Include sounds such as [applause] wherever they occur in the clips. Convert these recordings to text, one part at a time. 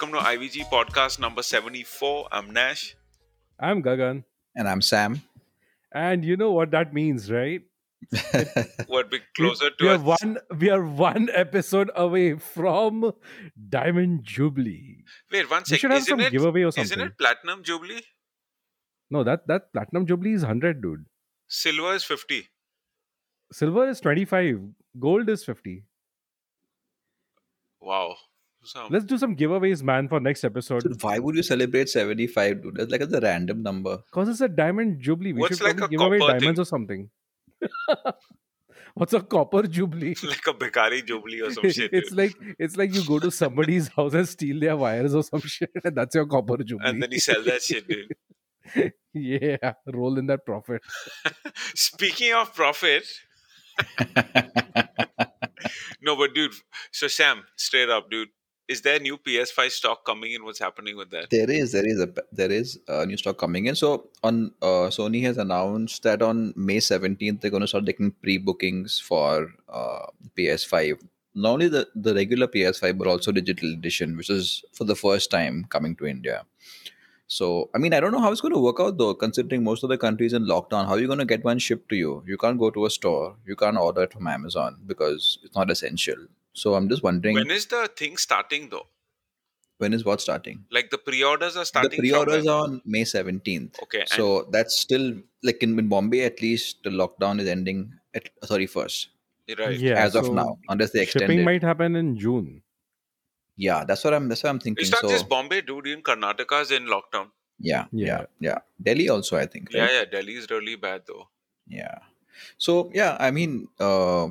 going on? Welcome to IVG podcast number 74. I'm Nash. I'm Gagan. And I'm Sam. And you know what that means, right? [laughs] What bit closer we, to we are us? one we are one episode away from Diamond Jubilee. Wait, one We should have Isn't some it, giveaway or something. isn't it Platinum Jubilee? No, that that Platinum Jubilee is 100, dude. Silver is 50. Silver is 25. Gold is 50. Wow. So, Let's do some giveaways, man, for next episode. Dude, why would you celebrate 75, dude? That's like a random number. Because it's a Diamond Jubilee. We What's should like probably a give away diamonds thing? or something. [laughs] What's a copper jubilee? [laughs] like a Bikari Jubilee or some [laughs] shit. it's dude. like it's like you go to somebody's house and steal their wires or some shit, and that's your copper jubilee. and then you sell that shit, dude. yeah, roll in that profit. Speaking of profit, no, but dude, so Sam, straight up, dude, is there new PS5 stock coming in? What's happening with that? There is, there is a there is a new stock coming in. So on uh, Sony has announced that on May 17th they're going to start taking pre-bookings for uh, PS5. Not only the the regular PS5 but also digital edition, which is for the first time coming to India. So I mean I don't know how it's going to work out though, considering most of the countries in lockdown. How are you going to get one shipped to you? You can't go to a store. You can't order it from Amazon because it's not essential. So I'm just wondering When is the thing starting though? when is what starting? Like the pre-orders are starting. from pre-orders are on May 17th. Okay, and- So that's still like in, in Bombay at least the lockdown is ending at 31st right. Yeah, as of now unless they extend Shipping it. might happen in June. yeah, that's what I'm that's what I'm thinking. It's not so just Bombay, dude. In Karnataka is in lockdown. yeah, yeah, Yeah. yeah, Delhi also I think. Yeah, yeah. Delhi is really bad though. Yeah. So yeah, I mean, uh,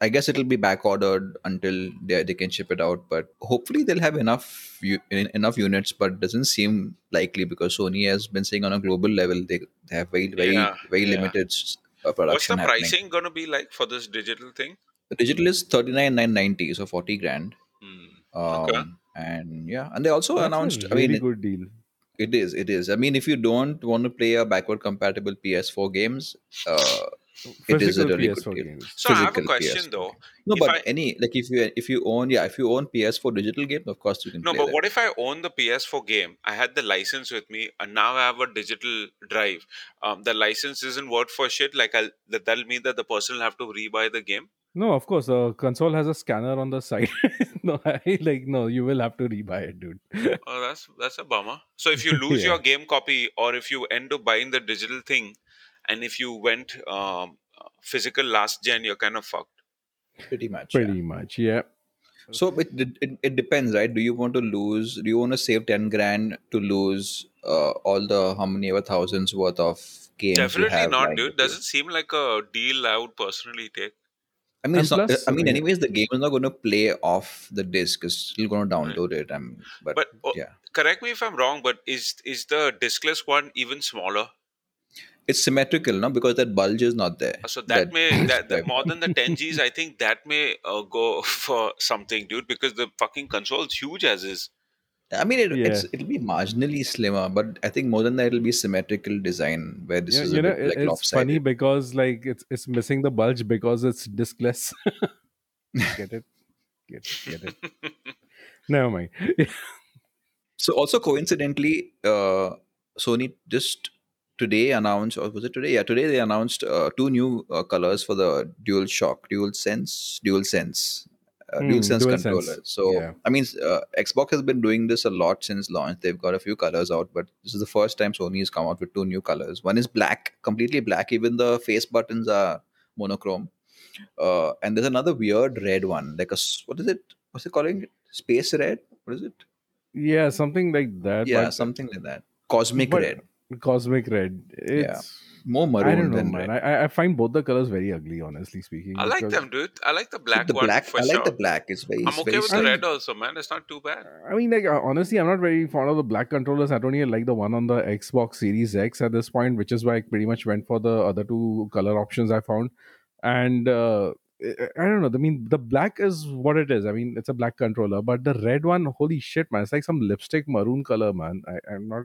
I guess it'll be back ordered until they, they can ship it out. But hopefully they'll have enough u- enough units. But doesn't seem likely because Sony has been saying on a global level they, they have very very Yeah, very yeah. limited s- uh, What's the happening. pricing gonna be like for this digital thing? The digital is thirty nine nine ninety, so forty grand. Hmm. Um, Okay. And yeah, and they also That's announced. a I mean, really it- good deal. it is. It is. I mean, if you don't want to play a backward compatible PS4 games, uh, it is a Physical really PS4 good deal. games. So I have a question PS4 though. No, If but I- any like if you if you own yeah if you own PS4 digital game, of course you can. No, play but that. what if I own the PS4 game? I had the license with me, and now I have a digital drive. Um, the license isn't worth for shit. Like I'll, that, that'll mean that the person will have to rebuy the game. No, of course, the console has a scanner on the side. [laughs] no, I, like no, you will have to rebuy it, dude. Oh, that's that's a bummer. So if you [laughs] lose Yeah. your game copy, or if you end up buying the digital thing, and if you went um, physical last gen, you're kind of fucked. Pretty much. yeah. Pretty much, yeah. So it, it it depends, right? Do you want to lose? Do you want to save ten grand to lose uh, all the how many ever thousands worth of games? you Definitely have not, lined dude. Doesn't seem like a deal I would personally take. I mean, it's not, plus, I mean, anyways, the game is not going to play off the disc. It's still going to download it. I'm, but, But oh, yeah, correct me if I'm wrong, but is is the discless one even smaller? It's symmetrical, no? Because that bulge is not there. So that, may [laughs] that, that that- more than the 10 [laughs] Gs, I think that may uh, go [laughs] for something, dude, because the fucking console is huge as is. I mean, it, Yeah. it's it'll be marginally slimmer, but I think more than that, it'll be symmetrical design where this Yeah, is you a know, bit it- like it's lopsided. funny because like it's it's missing the bulge because it's discless get it? Get get it? Never mind. So also coincidentally, uh, Sony just today announced, or was it today? Yeah, today they announced uh, two new uh, colors for the Dual Shock, Dual Sense, Dual Sense, uh, Hmm, Dual Sense DualSense, controller. So yeah. I mean, uh, Xbox has been doing this a lot since launch. They've got a few colors out, but this is the first time Sony has come out with two new colors. One is black, completely black. Even the face buttons are monochrome. Uh, and there's another weird red one, like a what is it? What's it calling it? Space red? What is it? yeah, something like that. yeah, something like that. Cosmic but red, cosmic red. It's more maroon I don't know, than man. red. I, I- I find both the colors very ugly, honestly speaking. I like them, dude. I like the black the one black, for I like sure. the black. It's very. I'm it's okay very with the red also, man. It's not too bad. I mean, like uh, honestly, I'm not very fond of the black controllers. I don't even like the one on the Xbox Series X at this point, which is why I pretty much went for the other two color options I found. And uh, I I don't know. I mean, the black is what it is. I mean, it's a black controller, but the red one, holy shit, man! It's like some lipstick maroon color, man. I, I'm not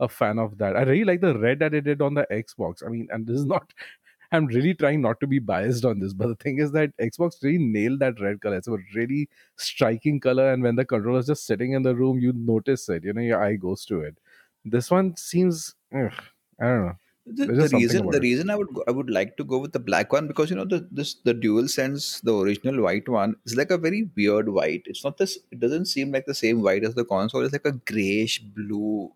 a fan of that. I really like the red that it did on the Xbox. I mean, and this is not [laughs] I'm really trying not to be biased on this, but the thing is that Xbox really nailed that red color. It's a really striking color, and when the controller is just sitting in the room, you notice it. You know, your eye goes to it. This one seems, ugh, I don't know. The, the reason the it. reason I would I would like to go with the black one because you know the this the dual sense the original white one is like a very weird white. It's not this. It doesn't seem like the same white as the console. It's like a grayish blue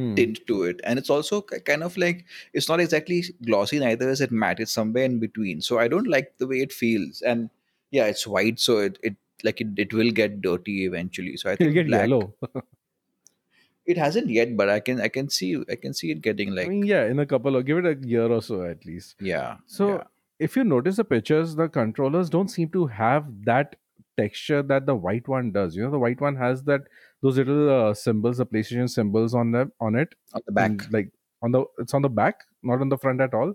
Hmm. tint to it, and it's also kind of like it's not exactly glossy neither is it matte. It's somewhere in between. So I don't like the way it feels. And yeah, it's white, so it it like it, it will get dirty eventually. So I It'll think get black. yellow. [laughs] It hasn't yet, but I can I can see I can see it getting I like mean, yeah, in a couple of give it a year or so at least. yeah. So yeah. if you notice the pictures, the controllers don't seem to have that texture that the white one does. You know, the white one has that those little uh, symbols, the PlayStation symbols on them on it, on the back. and, like on the it's on the back, not on the front at all.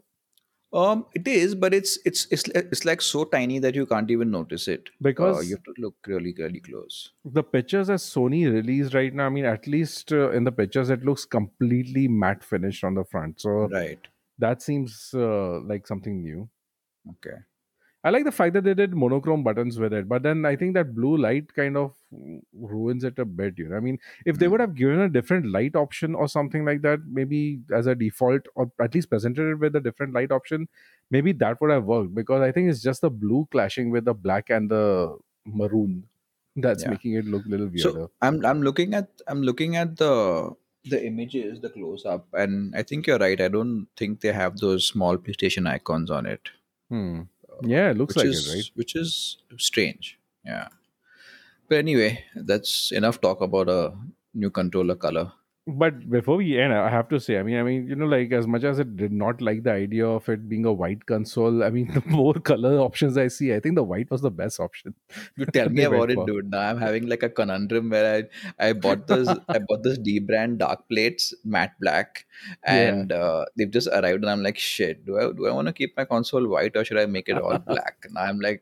Um, it is, but it's it's it's it's like so tiny that you can't even notice it. Uh, Because you have to look really really close. the pictures that Sony released right now, I mean, at least uh, in the pictures, it looks completely matte finished on the front. So Right. that seems uh, like something new. Okay. I like the fact that they did monochrome buttons with it, but then I think that blue light kind of ruins it a bit. You know, I mean, if they Hmm. would have given a different light option or something like that, maybe as a default, or at least presented it with a different light option, maybe that would have worked. Because I think it's just the blue clashing with the black and the maroon that's Yeah. making it look a little weirder. So I'm I'm looking at I'm looking at the the images, the close up, and I think you're right. I don't think they have those small PlayStation icons on it, Hmm. Yeah, it looks like is it, right? which is strange. Yeah. But anyway, that's enough talk about a new controller color. But before we end, I have to say, I mean, I mean, you know, like as much as it did not like the idea of it being a white console, I mean, [laughs] the more color options I see, I think the white was the best option. You tell me [laughs] about it, for. dude. Now I'm having like a conundrum where I I bought [laughs] this I bought this D brand dark plates matte black, Yeah. and uh, they've just arrived, and I'm like, shit. Do I do I want to keep my console white or should I make it all black? Now I'm like,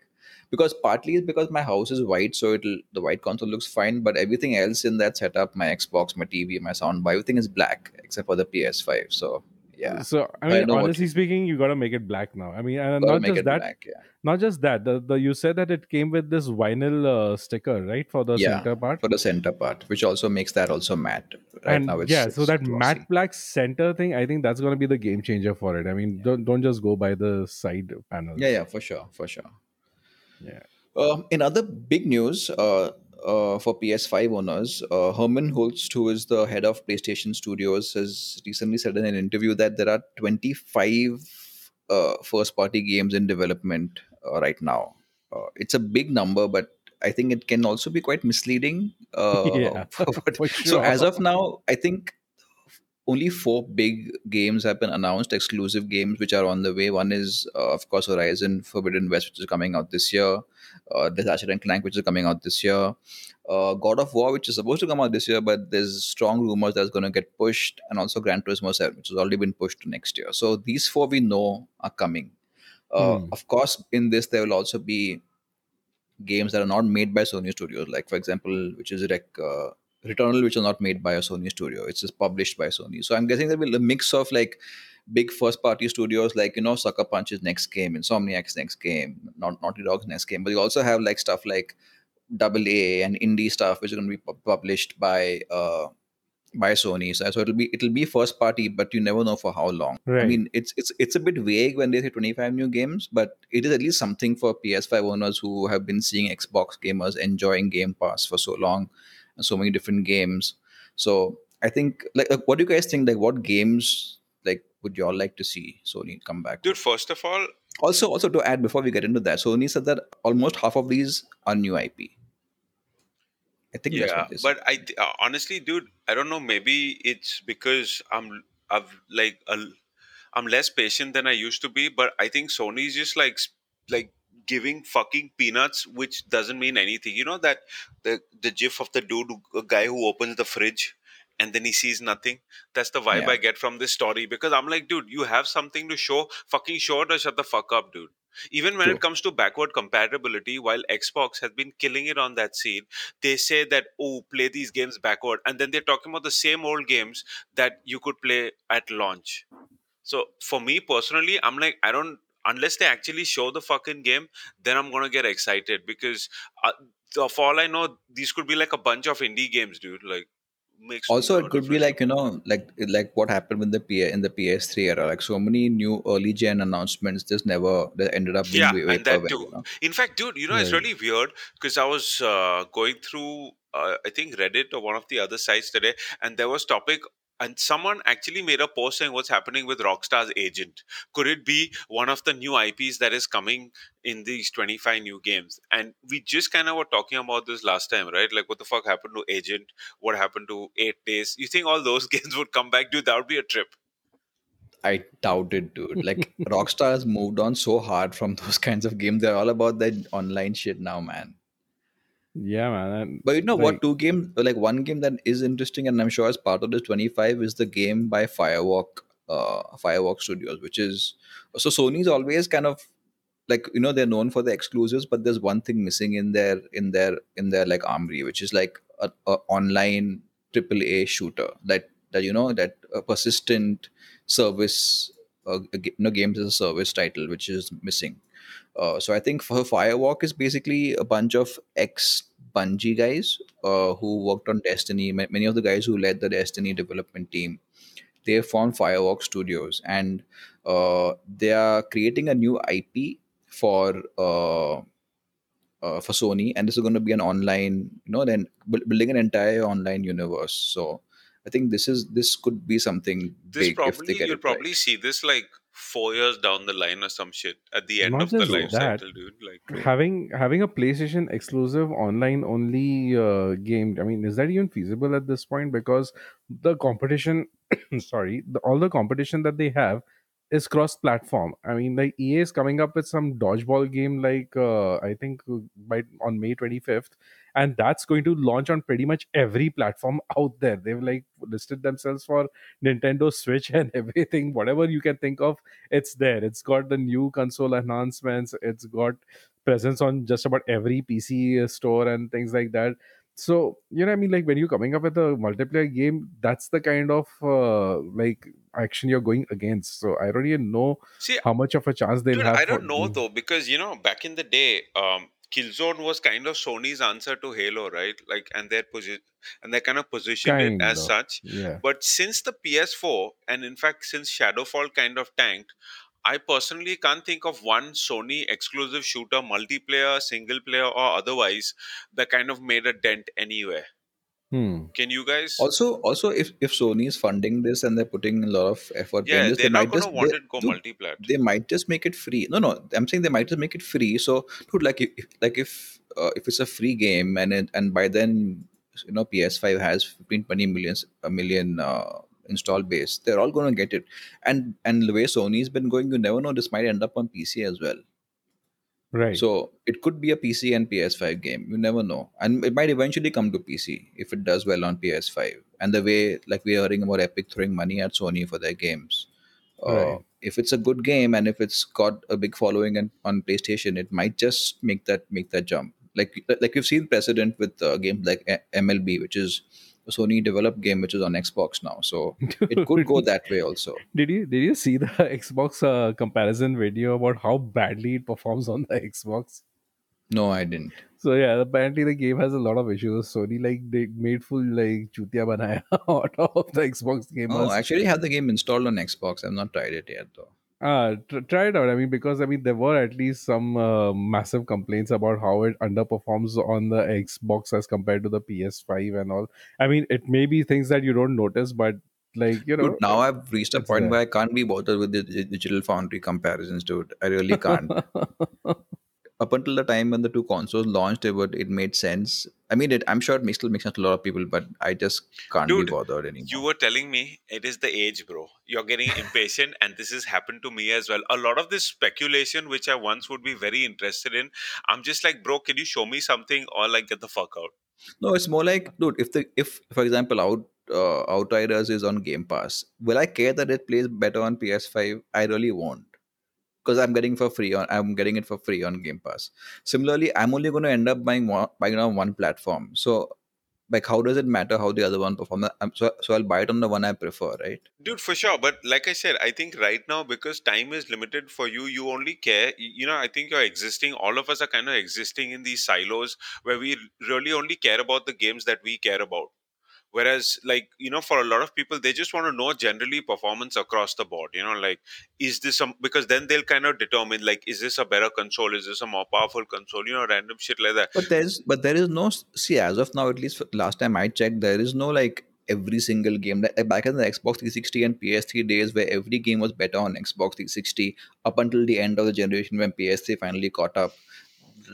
because partly is because my house is white, so it'll the white console looks fine, but everything else in that setup, my Xbox, my TV, my soundbar, everything is black except for the PS5. So yeah, So I I mean, what honestly speaking, you got to make it black now. I mean, and not just that, black. Yeah, not just that. The, the you said that it came with this vinyl uh, sticker, right, for the Yeah, center part. for the center part, which also makes that also matte. Right and now, it's yeah, so it's that glossy. matte black center thing, I think that's going to be the game changer for it. I mean, don't don't just go by the side panels. Yeah, yeah, for sure, for sure. Yeah. Um, in other big news uh, uh, for PS5 owners, uh, Hermen Hulst, who is the head of PlayStation Studios, has recently said in an interview that there are 25 uh, first party games in development uh, right now. Uh, it's a big number, but I think it can also be quite misleading. Uh, [laughs] Yeah, [laughs] for what- for so, as of now, I think only four big games have been announced, exclusive games which are on the way. One is, uh, of course, Horizon Forbidden West, which is coming out this year. Uh, there's Ratchet and Clank, which is coming out this year. Uh, God of War, which is supposed to come out this year, but there's strong rumors that's going to get pushed, and also Gran Turismo 7, which has already been pushed to next year. So these four we know are coming. Uh, Hmm. Of course, in this there will also be games that are not made by Sony Studios, like for example, which is like uh, Returnal, which is not made by a Sony studio. It's just published by Sony. So I'm guessing there will be a mix of like big first party studios like you know Sucker Punch's next game, Insomniac's next game, not Naughty Dog's next game. But you also have like stuff like Double A and indie stuff, which is going to be published by uh, by Sony. So, so it'll be it'll be first party, but you never know for how long. I mean, it's it's it's a bit vague when they say 25 new games, but it is at least something for PS5 owners who have been seeing Xbox gamers enjoying Game Pass for so long and so many different games. So I think like, like what do you guys think? Like what games like would you all like to see Sony come back? Dude, first of all, Also, also to add before we get into that, Sony said that almost half of these are new IP. I think that's yeah, but I th- uh, honestly, dude, I don't know. Maybe it's because I'm I've like a, I'm less patient than I used to be. But I think Sony's just like like giving fucking peanuts, which doesn't mean anything. You know that the the gif of the dude, a guy who opens the fridge. And then he sees nothing. That's the vibe Yeah. I get from this story because I'm like, dude, you have something to show. Fucking show it or shut the fuck up, dude. Even when True. it comes to backward compatibility, while Xbox has been killing it on that scene, they say that oh play these games backward and then they're talking about the same old games that you could play at launch So for me personally, I'm like, I don't unless they actually show the fucking game, then I'm gonna get excited because uh, for all I know, these could be like a bunch of indie games, dude. Like makes also it could be like you know like like what happened with the P- in the ps3 era like so many new early gen announcements just never they ended up being Yeah, va- and that too. you know In fact, dude, you know, it's really weird because I was uh, going through, uh, I think Reddit or one of the other sites today, and there was topic, and someone actually made a post saying what's happening with Rockstar's agent. Could it be one of the new IPs that is coming in these 25 new games? And we just kind of were talking about this last time, right? Like, what the fuck happened to Agent? What happened to Eight Days? You think all those [laughs] games would come back, dude? That would be a trip. i doubt it dude like rockstar has moved on so hard from those [laughs] kinds of games they're all about that online shit now man yeah, man. But you know what two game like one game that is interesting and i'm sure as part of this 25 is the game by firewalk uh firewalk studios which is so sony's always kind of like you know they're known for the exclusives but there's one thing missing in their in their in their like armory which is like a, a online triple a shooter that that you know that a persistent service uh, you know games as a service title which is missing uh, so i think for firewalk is basically a bunch of ex bungie guys uh, who worked on destiny Ma- many of the guys who led the destiny development team they formed Firewalk Studios, and uh, they are creating a new IP for uh, uh, for Sony, and this is going to be an online, you know, then building an entire online universe. So I think this is this could be something This big if they probably, get you'll it right. probably see this like four years down the line or some shit at the end not of the life that, cycle, dude. Like, having having a PlayStation exclusive online only uh, game. I mean, is that even feasible at this point? Because the competition, [coughs] sorry, the, all the competition that they have is cross-platform. I mean, like EA is coming up with some dodgeball game, like uh, I think uh, by on May twenty fifth, and that's going to launch on pretty much every platform [laughs] out there. They've like listed themselves for Nintendo Switch and [laughs] everything, whatever you can think of it's there. It's got the new console enhancements. It's got presence on just about every PC store and things like that. So you know, I mean, like when you're coming up with a multiplayer game, that's the kind of uh, like action you're going against. So I don't even know see, how much of a chance they'll Dude, have I don't know though because you know back in the day, um, Killzone was kind of Sony's answer to Halo, right? Like, and their position and they kind of positioned it Kind as of, such. yeah. But since the PS4 and in fact since Shadowfall kind of tanked, I personally can't think of one Sony exclusive shooter, multiplayer, single player, or otherwise that kind of made a dent anywhere. Hmm. Can you guys? Also, also if if Sony is funding this and they're putting a lot of effort behind Yeah, this, they they're not might gonna just want they, it go dude, multiplayer. they might just make it free. No, no, I'm saying they might just make it free. So, dude, like if like if uh, if it's a free game and it, and by then you know PS5 has 15 20 millions a million uh, install base, they're all going to get it. And and the way Sony's been going, you never know. This might end up on PC as well. Right. So it could be a PC and PS5 game. You never know, and it might eventually come to PC if it does well on PS5. And the way, like we're hearing about Epic throwing money at Sony for their games, uh, if it's a good game and if it's got a big following and, on PlayStation, it might just make that make that jump. Like like you've seen precedent with uh, games like MLB, which is Sony developed game which is on Xbox now. So [laughs] it could go that way also. Did you did you see the [laughs] Xbox uh, comparison video about how badly it performs on the Xbox? No, I didn't. So yeah, apparently the game has a lot of issues. Sony like they made full like chutia banaya [laughs] out of the Xbox game. Oh. I actually have the game installed on Xbox. I've not tried it yet though. Tr- try it out. I mean, because I mean, there were at least some uh, massive complaints about how it underperforms on the Xbox as compared to the PS5 and all. I mean, it may be things that you don't notice, but like you know, Dude, now I've reached a point there. where I can't be bothered with the the digital foundry comparisons, dude. I really can't. [laughs] Up until the time when the two consoles launched, it would it made sense. I mean, it, I'm sure it makes still makes sense to a lot of people, but I just can't Dude, be bothered anymore. You were telling me it is the age, bro. You're getting [laughs] impatient, and this has happened to me as well. A lot of this speculation, which I once would be very interested in, I'm just like, bro, can you show me something or like get the fuck out? No, it's more like, dude, if the if for example, out uh, Outriders is on Game Pass, will I care that it plays better on PS5? I really won't. Because I'm getting for free on I'm getting it for free on Game Pass. Similarly, I'm only going to end up buying one, buying on one platform. So like how does it matter how the other one performs so, so i'll buy it on the one i prefer right dude for sure but like i said i think right now because time is limited for you you only care you know i think you're existing all of us are kind of existing in these silos where we really only care about the games that we care about whereas like you know for a lot of people they just want to know generally performance across the board you know like is this some because then they'll kind of determine like is this a better console? Is this a more powerful console? You know random shit like that. But there's but there is no see as of now at least last time i checked there is no like every single game like back in the xbox 360 and ps3 days where every game was better on xbox 360 up until the end of the generation when ps3 finally caught up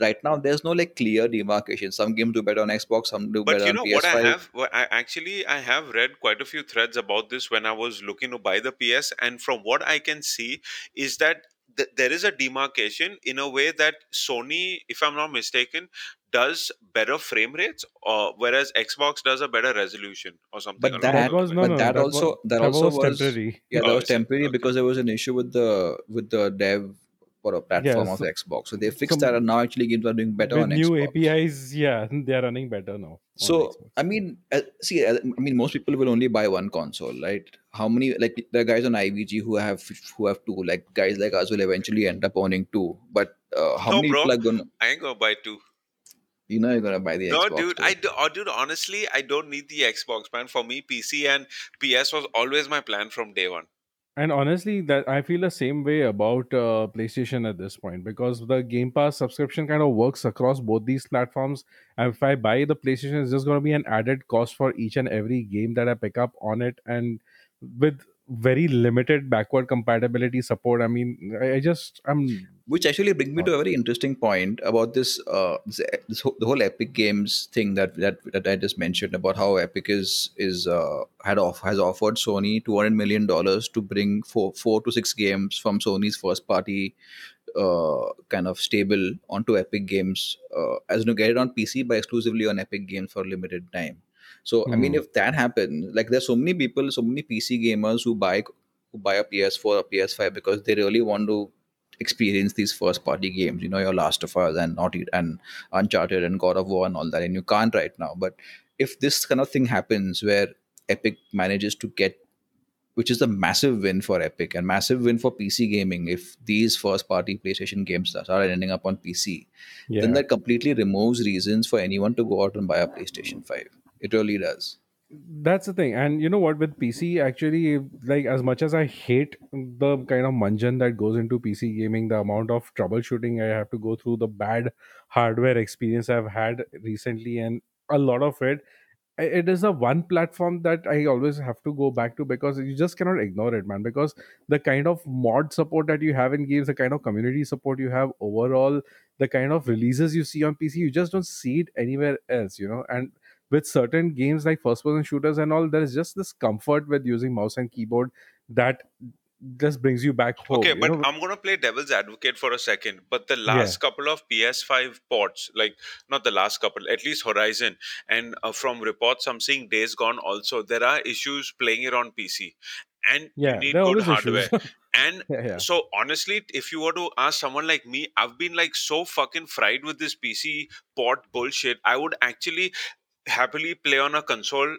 right now there's no like clear demarcation. Some games do better on Xbox, some do but better you know on PS5. what I have? What I actually I have read quite a few threads about this when I was looking to buy the PS, and from what I can see is that th- there is a demarcation in a way that Sony, if I'm not mistaken, does better frame rates, or whereas Xbox does a better resolution or something. But that, That was no, but no. that, that also was, that, that also was was, temporary. yeah, that Oh, was temporary Okay. because there was an issue with the with the dev for a platform Yeah, of Xbox. So they fixed some- that, and now actually games are doing better With on new Xbox. APIs, yeah, [laughs] they are running better now. So I mean, uh, see, uh, I mean, most people will only buy one console, right? How many like there are guys on IVG who have who have two, like guys like us will eventually end up owning two. But uh, how No, many bro. people are gonna? I ain't gonna buy two. You know, you're gonna buy the No, Xbox. No, dude, too. I do, oh, dude. Honestly, I don't need the Xbox, man. For me, PC and PS was always my plan from day one. And honestly, that I feel the same way about uh, PlayStation at this point because the Game Pass subscription kind of works across both these platforms. And if I buy the PlayStation, it's just going to be an added cost for each and every game that I pick up on it, and with very limited backward compatibility support. I mean, I, I just I'm which actually brings me to a very interesting point about this uh this, this whole, the whole epic games thing that that that i just mentioned about how epic is is uh had off has offered sony 200 million dollars to bring four four to six games from sony's first party uh kind of stable onto epic games uh as you know get it on pc but exclusively on epic games for limited time so i mean Hmm. if that happens like there's so many people so many pc gamers who buy who buy a ps4 or ps5 because they really want to experience these first party games you know your last of us and not and uncharted and god of war and all that and you can't right now. But if this kind of thing happens where epic manages to get which is a massive win for epic and massive win for pc gaming if these first party playstation games are ending up on pc yeah. then that completely removes reasons for anyone to go out and buy a playstation 5 it really does that's the thing. And you know what? With pc actually like as much as i hate the kind of mungeon that goes into pc gaming the amount of troubleshooting i have to go through the bad hardware experience i've had recently and a lot of it it is the one platform that i always have to go back to because you just cannot ignore it man. Because the kind of mod support that you have in games the kind of community support you have overall the kind of releases you see on pc you just don't see it anywhere else you know? And with certain games like first person shooters and all there is just this comfort with using mouse and keyboard that just brings you back home Okay, but know? I'm gonna play devil's advocate for a second. But the last couple of PS5 ports, like not the last couple, at least Horizon, and uh, from reports I'm seeing Days Gone also, there are issues playing it on PC, and yeah you need good hardware. [laughs] And yeah, yeah. so honestly, if you were to ask someone like me, I've been like so fucking fried with this PC port bullshit. I would actually happily play on a console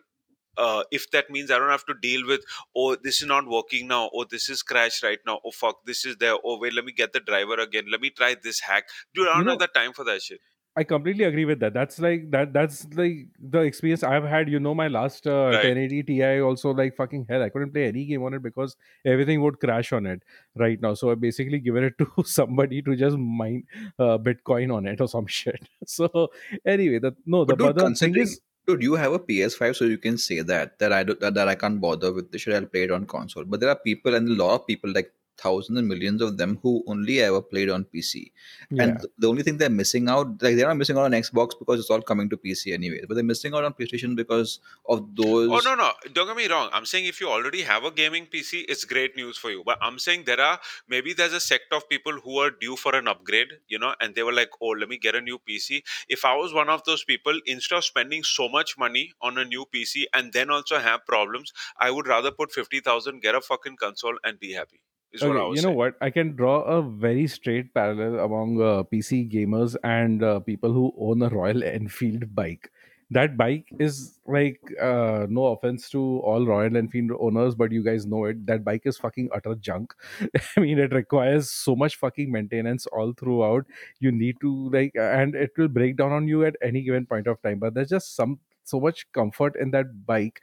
uh, if that means I don't have to deal with, oh, this is not working now, oh, this is crashed right now, oh, fuck, this is there, oh, wait, let me get the driver again, let me try this hack. Dude, I don't You know- have the time for that shit. I completely agree with that. That's like that. That's like the experience I've had. You know, my last uh, Right. 1080 Ti also like fucking hell. I couldn't play any game on it because everything would crash on it right now. So I basically given it [laughs] to somebody to just mine uh, Bitcoin on it or some [laughs] shit. So anyway, the no, the But dude, the thing considering, is, dude, you have a PS5, so you can say that that I do, that, that I can't bother with this shit. I'll play it on console. But there are people, and a lot of people, like thousands and millions of them, who only ever played on PC. yeah. And th- the only thing they're missing out, like they're not missing out on Xbox because it's all coming to PC anyway. But they're missing out on PlayStation because of those. Oh, no, no, don't get me wrong. I'm saying if you already have a gaming PC, it's great news for you. But I'm saying there are, maybe there's a sect of people who are due for an upgrade, you know, and they were like, oh, let me get a new PC. If I was one of those people, instead of spending so much money on a new PC and then also have problems, I would rather put 50,000, get a fucking console, and be happy. Is what I Okay, you know what? I can draw a very straight parallel among uh, PC gamers and uh, people who own a Royal [laughs] Enfield bike. that bike is like uh, no offense to all Royal Enfield owners, but you guys know it. That bike is fucking utter junk. [laughs] I mean, it requires so much fucking maintenance all throughout. You need to like, and it will break down on you at any given point of time. But there's just some so much comfort in that bike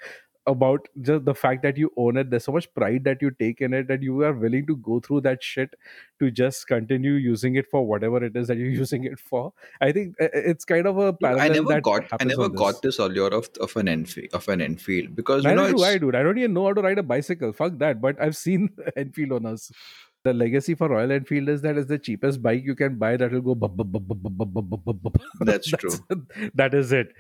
about just the fact that you own it. There's so much pride that you take in it that you are willing to go through that shit to just continue using it for whatever it is that you're [laughs] using it for. I think uh, uh, it's kind of a parallel. I never got I never got this allure of of an Enfield of an Enfield because you I know do I dude. I don't even know how to ride a bicycle. Fuck that. But I've seen [laughs] Enfield owners. The legacy for Royal Enfield is that it's the cheapest bike you can buy that will go. That's true. [laughs] That is it.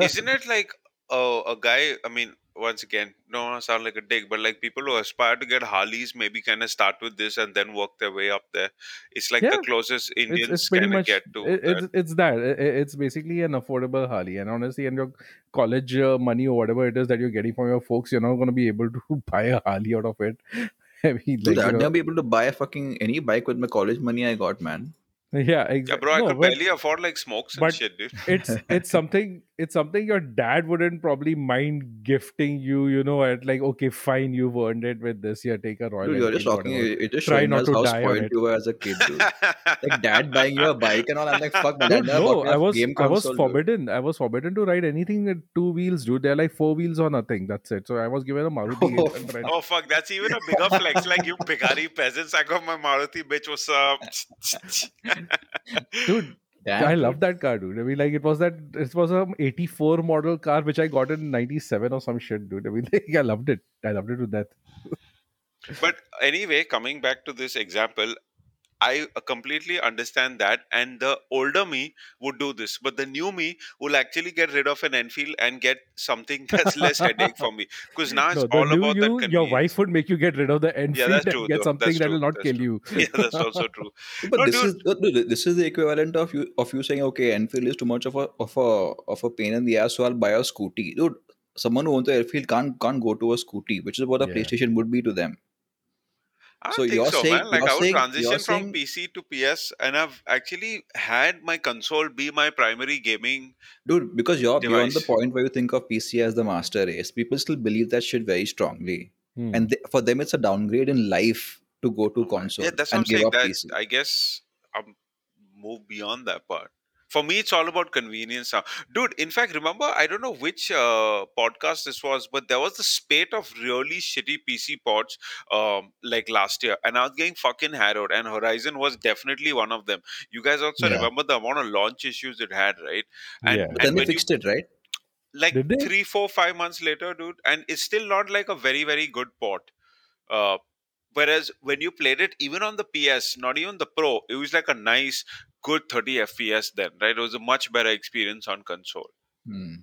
Isn't it like uh, a guy? I mean, once again, don't sound like a dick, but like people who aspire to get Harleys maybe kind of start with this and then work their way up there. It's like Yeah, the closest it's, Indians it's pretty kind of much get to it, that. it's it's that I- I- it's basically an affordable Harley and honestly and your college uh, money or whatever it is that you're getting from your folks you're not going to be able to [laughs] buy a Harley out of it [laughs] I mean Dude, like I'd you never know be able to buy a fucking any bike with my college money I got, man. [laughs] yeah Yeah, exactly bro, I no could but barely afford like smokes and but shit, dude. [laughs] it's it's something it's something your dad wouldn't probably mind gifting you you know at like okay fine you've earned it with this here take a Royal Dude, you're just talking. whatever You're just Try showing not us to how die on spoiled you were as a kid, dude. [laughs] Like dad buying you a bike and all. I'm like, fuck, my Dude, dad no, bought me was game I was console. dude. forbidden. I was forbidden to ride anything with two wheels, dude. They're like four wheels or nothing. That's it. So I was given a Maruti Oh, 800. oh fuck, that's even a bigger flex. Like you Bigari peasants, I got my Maruti bitch. What's up? Dude, Damn, I love that car, dude. I mean, like it was that it was a '84 model car which I got in '97 or some shit, dude. I mean, [laughs] like, I loved it. I loved it to death. but anyway, coming back to this example, I uh, completely understand that, and the older me would do this, but the new me will actually get rid of an Enfield and get something [laughs] that's less headache for me. Because now it's No, the all new about that you, your wife would make you get rid of the Enfield that's and true, get though. something That's that will true. not That's kill true. you. [laughs] Yeah, that's also true. [laughs] But No, this dude. is this is the equivalent of you of you saying, okay, Enfield is too much of a of a of a pain in the ass, so I'll buy a scooty. Dude, someone who owns an Enfield can't can't go to a scooty, which is what a Yeah. PlayStation would be to them. I So think you're so, saying- man. Like I would saying- transition from saying- PC to PS, and I've actually had my console be my primary gaming. Dude, because you're beyond the point where you think of PC as the master race, people still believe that shit very strongly. Hmm. And they, for them, it's a downgrade in life to go to console yeah, that's what I'm and give saying. up That PC. I guess I'm move beyond that part. For me, it's all about convenience now, dude. In fact, remember, I don't know which uh, podcast this was, but there was the spate of really shitty PC ports um, like last year, and I was getting fucking harrowed. And Horizon was definitely one of them. You guys also Yeah. remember the amount of launch issues it had, right? And, Yeah. But then and they when you fixed it, right? like three, four, five months later, dude, and it's still not like a very, very good port. Uh, whereas when you played it, even on the PS, not even the Pro, it was like a nice, good 30 FPS then, right? It was a much better experience on console. Hmm.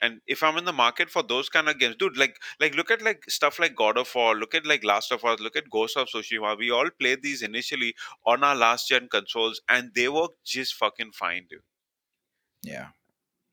And if I'm in the market for those kind of games, dude, like, like look at like stuff like God of War, look at like Last of Us, look at Ghost of Tsushima. We all played these initially on our last gen consoles, and they work just fucking fine, dude. Yeah.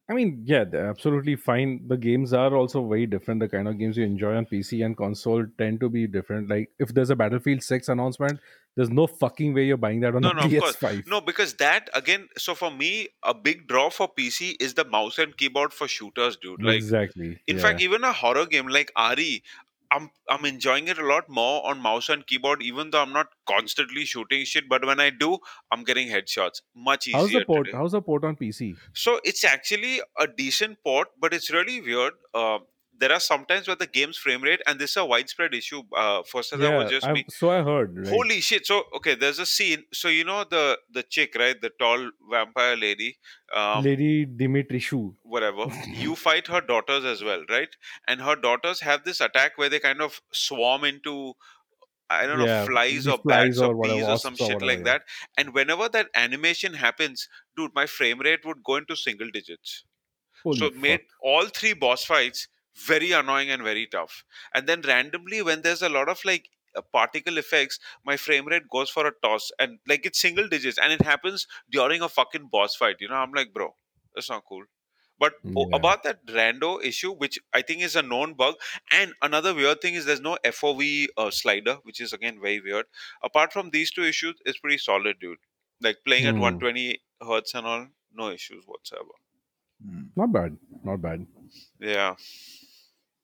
I mean, yeah, they're absolutely fine. The games are also very different. The kind of games you enjoy on PC and console tend to be different. Like if there's a Battlefield 6 announcement, there's no fucking way you're buying that on No, a no, of course. PS5. No, because that again. So for me, a big draw for PC is the mouse and keyboard for shooters, dude. Like, exactly. in yeah. fact, even a horror game like RE, I'm I'm enjoying it a lot more on mouse and keyboard. Even though I'm not constantly shooting shit, but when I do, I'm getting headshots much easier. how's the port? today. How's the port on PC? So it's actually a decent port, but it's really weird. Uh, there are sometimes where the game's frame rate, and this is a widespread issue. Uh, first, that was just me. so I heard. Right? Holy shit! So okay, there's a scene. So you know the the chick, right? The tall vampire lady. Um, Lady Dimitrescu. whatever. [laughs] you fight her daughters as well, right? And her daughters have this attack where they kind of swarm into. I don't know, flies or flies bats or, or bees or some wasps or shit whatever, like yeah. that. And whenever that animation happens, dude, my frame rate would go into single digits. Holy so it made all three boss fights very annoying and very tough. And then randomly, when there's a lot of like uh, particle effects, my frame rate goes for a toss, and like it's single digits, and it happens during a fucking boss fight. You know, I'm like, bro, that's not cool. But Yeah. about that rando issue, which I think is a known bug, and another weird thing is there's no FOV uh, slider, which is again very weird. Apart from these two issues, it's pretty solid, dude. Like playing at Hmm. 120 hertz and all, no issues whatsoever. Hmm. Not bad. Not bad. Yeah.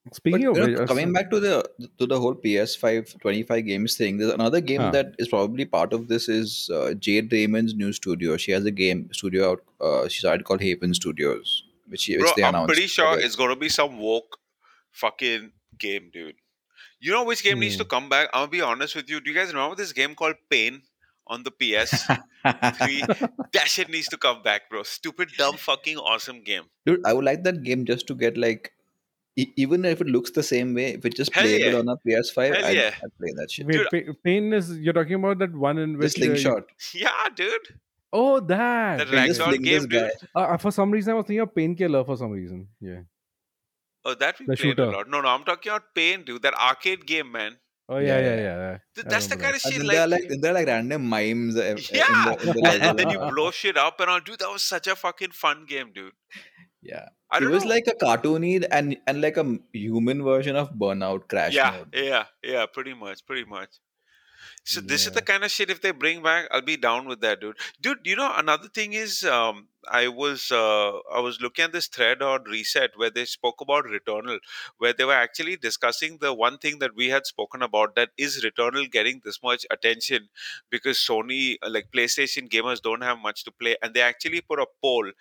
But Speaking you of know, coming back to the to the whole PS5 25 games thing, there's another game Huh. that is probably part of this is uh, Jade Raymond's new studio. She has a game studio out. Uh, she started called Haven Studios, which, she, which Bro, they I'm announced. pretty sure together. it's gonna be some woke fucking game, dude. You know which game needs to Hmm. come back? I'll be honest with you. Do you guys remember this game called Pain on the PS3? [laughs] that shit needs to come back, bro. Stupid, dumb, fucking awesome game. Dude, I would like that game just to get like, even if it looks the same way, if it's just Hell playable yeah. on a PS5, Hell I'd, yeah. I'd play that shit. wait, Dude, Pain is you're talking about that one in The which uh, slingshot. [laughs] Yeah, dude. oh, that. That You Ragdoll game, dude. guy. Uh, for some reason, I was thinking of Painkiller for some reason. Yeah. Oh, that we The played a shooter. lot. No, no, I'm talking about Pain, dude. That arcade game, man. Oh yeah, Yeah, yeah, yeah. yeah. yeah. That's the remember kind of shit then like. there are like there are like random mimes. uh, yeah, in the, in the and, [laughs] and then [laughs] you blow shit up and all. Dude, that was such a fucking fun game, dude. Yeah, I was know. like a cartoony and and like a human version of Burnout Crash yeah, Mode. yeah, yeah, pretty much, pretty much. So this is the kind of shit if they bring back, I'll be down with that, dude. Dude, you know another thing is, um, I was uh, I was looking at this thread on Reset where they spoke about Returnal, where they were actually discussing the one thing that we had spoken about that is Returnal getting this much attention because Sony, uh, like PlayStation gamers, don't have much to play, and they actually put a poll,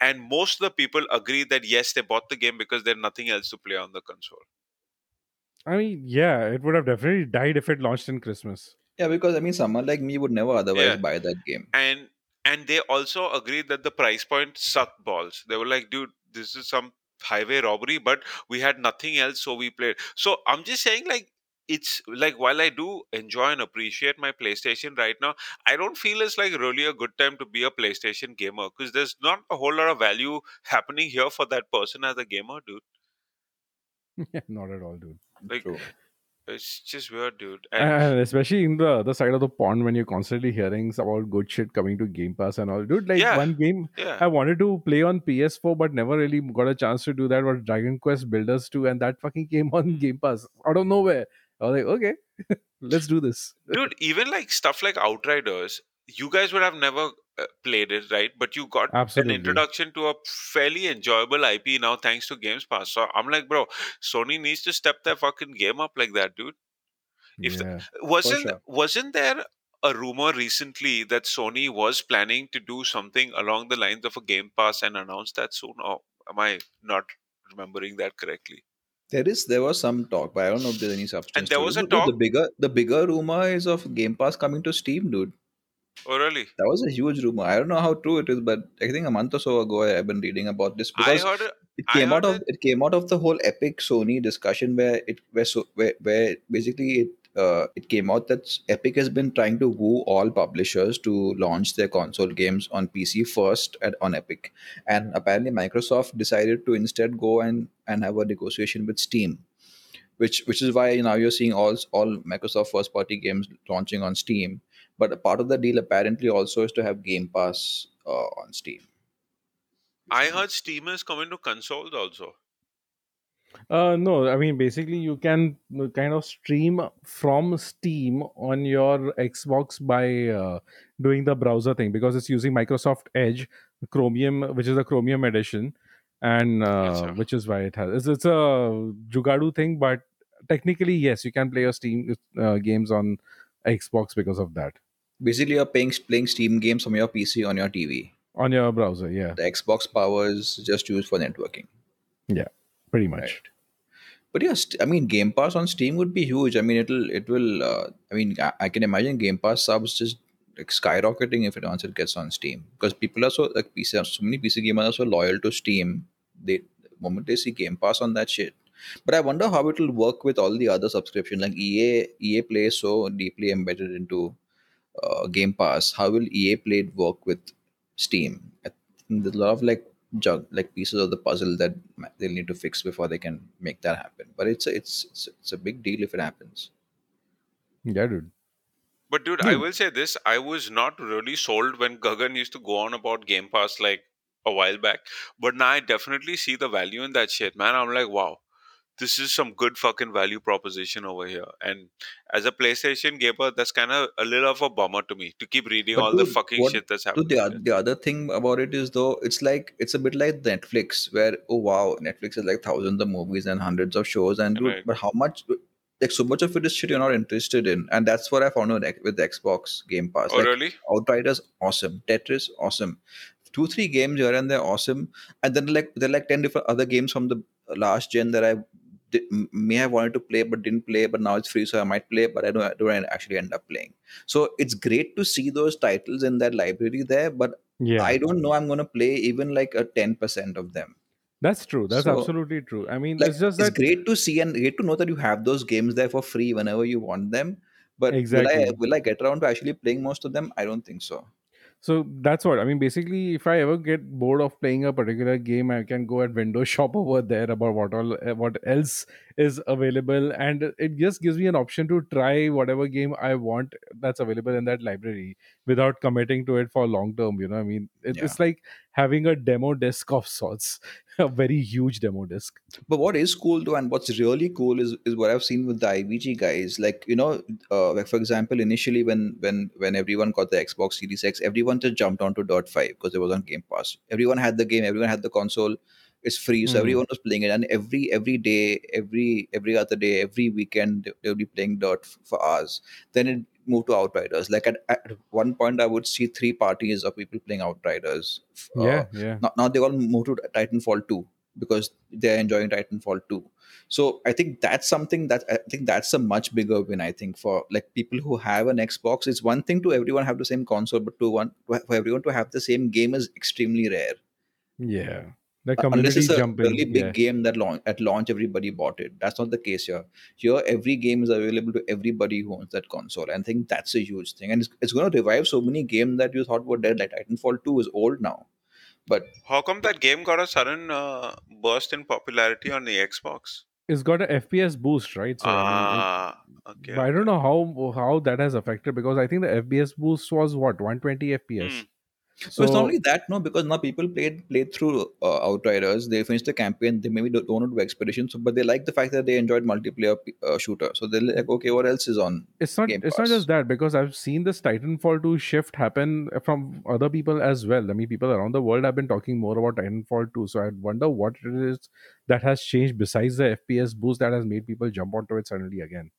and most of the people agree that yes, they bought the game because there's nothing else to play on the console. I mean, yeah, it would have definitely died if it launched in Christmas. Yeah, because I mean, someone like me would never otherwise Yeah. buy that game. and and they also agreed that the price point sucked balls they were like dude this is some highway robbery but we had nothing else so we played so i'm just saying like it's like while i do enjoy and appreciate my playstation right now i don't feel it's like really a good time to be a playstation gamer because there's not a whole lot of value happening here for that person as a gamer dude [laughs] Not at all, dude. Like, True. It's just weird dude and And especially in the other side of the pond when you're constantly hearing about good shit coming to Game Pass and all. Dude, like Yeah. one game yeah I wanted to play on PS4 but never really got a chance to do that was Dragon Quest Builders 2 and that fucking came on hmm. Game Pass out of nowhere. I was like, okay, [laughs] let's do this. dude even like stuff like outriders you guys would have never Uh, played it right but you got Absolutely. an introduction to a fairly enjoyable ip now thanks to games pass so i'm like bro sony needs to step their fucking game up like that dude if the- wasn't sure. wasn't there a rumor recently that sony was planning to do something along the lines of a game pass and announce that soon or am i not remembering that correctly There is there was some talk, but I don't know if there's any substance. And there to was it. a Dude, The bigger the bigger rumor is of Game Pass coming to Steam, dude. Oh really That was a huge rumor. I don't know how true it is, but I think a month or so ago I- I've been reading about this i because heard it it I came out of it came out of the whole Epic Sony discussion where it where so where, where basically it uh, it came out that Epic has been trying to woo all publishers to launch their console games on PC first at on Epic, and apparently Microsoft decided to instead go and and have a negotiation with Steam, which which is why now you're seeing all all Microsoft first party games launching on Steam. But a part of the deal apparently also is to have Game Pass uh, on Steam. i heard steam is coming to consoles also. Uh, no, I mean basically you can uh, kind of stream from Steam on your Xbox by uh, doing the browser thing because it's using Microsoft Edge, Chromium, which is the Chromium edition, and uh, Yes, which is why it has it's, it's a Jugadu thing, but technically yes, you can play your Steam uh, games on Xbox because of that Basically, you're playing playing Steam games from your PC on your TV. on your browser. Yeah, The Xbox power is just used for networking. Yeah pretty much. Right. But yeah, st- I mean, Game Pass on Steam would be huge. I mean, it'll it will. Uh, I mean, I, I can imagine Game Pass subs just like skyrocketing if it once it gets on Steam because people are so like PC. So many PC gamers are so loyal to Steam. They the moment they see Game Pass on that shit. But I wonder how it will work with all the other subscription. Like EA, EA Play is so deeply embedded into uh, Game Pass. How will EA Play work with Steam? I think there's a lot of like jug like pieces of the puzzle that they'll need to fix before they can make that happen. But it's a, it's it's, it's a big deal if it happens. Yeah, dude. But dude, I will say this: I was not really sold when Gagan used to go on about Game Pass like a while back. But now I definitely see the value in that shit, man. I'm like, wow, this is some good fucking value proposition over here. And as a PlayStation gamer, that's kind of a little of a bummer to me to keep reading But all the fucking what? shit that's Dude, happening. the, there. the other thing about it is though, it's like it's a bit like Netflix, where oh wow, Netflix is like thousands of movies and hundreds of shows, and dude, Right. but how much? Like so much of it is shit you're not interested in, and that's what I found with, with Xbox Game Pass. Oh, like really? Outriders, awesome. Tetris, awesome. Two, three games here and they're awesome. And then like there are like ten different other games from the last gen that I may have wanted to play but didn't play, but now it's free, so I might play, but I don't, don't actually end up playing. So it's great to see those titles in that library there, but Yeah, I don't know I'm gonna play even like a ten percent of them. that's true. That's So absolutely true. I mean, like it's just it's that great to see and great to know that you have those games there for free whenever you want them. But will I exactly. will I get around to actually playing most of them? I don't think so. So that's what I mean. Basically, if I ever get bored of playing a particular game, I can go at Windows [laughs] Shop over there about what all uh, what else is available, and it just gives me an option to try whatever game I want that's available in that library without committing to it for long term. You know, I mean, it, Yeah. it's like having a demo disc of sorts, [laughs] a very huge demo disc. But what is cool though, and what's really cool is is what I've seen with the IVG guys. Like you know, uh, like for example, initially when when when everyone got the Xbox Series X, everyone just jumped onto Dot Five because it was on Game Pass. Everyone had the game, everyone had the console. It's free, so Mhm. everyone was playing it. And every every day, every every other day, every weekend, they- they'll be playing Dot for hours. Then it moved to Outriders. Like at, at one point, I would see three parties of people playing Outriders. Uh, yeah, yeah. now, now they all moved to Titanfall 2 because they're enjoying Titanfall 2. So I think that's something that I think that's a much bigger win. I think for like people who have an Xbox, it's one thing to everyone have the same console, but to one for everyone to have the same game is extremely rare. Yeah. The Uh, Unless it's a jumping. really big yeah. game that launch at launch everybody bought it. That's not the case here. Here, every game is available to everybody who owns that console. And I think that's a huge thing, and it's, it's going to revive so many games that you thought were dead. Like Titanfall 2 is old now, but How come that game got a sudden uh, burst in popularity on the Xbox? It's got a FPS boost, right? So I mean, it, Ah, okay. I don't know how how that has affected because I think the FPS boost was what 120 FPS. Hmm. So it's not only that, no, because now people played played through uh, Outriders. They finished the campaign. They maybe don't, don't want to do expeditions, but they like the fact that they enjoyed multiplayer uh, shooter. So they're like, okay, what else is on? it's not Game it's not just that because I've seen this Titanfall 2 shift happen from other people as well. I mean, people around the world have been talking more about Titanfall 2. So I wonder what it is that has changed besides the FPS boost that has made people jump onto it suddenly again.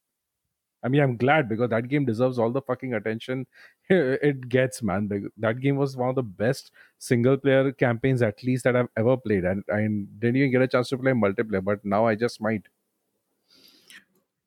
I mean, I'm glad because that game deserves all the fucking attention [laughs] it gets, man. That game was one of the best single player campaigns, at least, that I've ever played. And I didn't even get a chance to play multiplayer, but now I just might.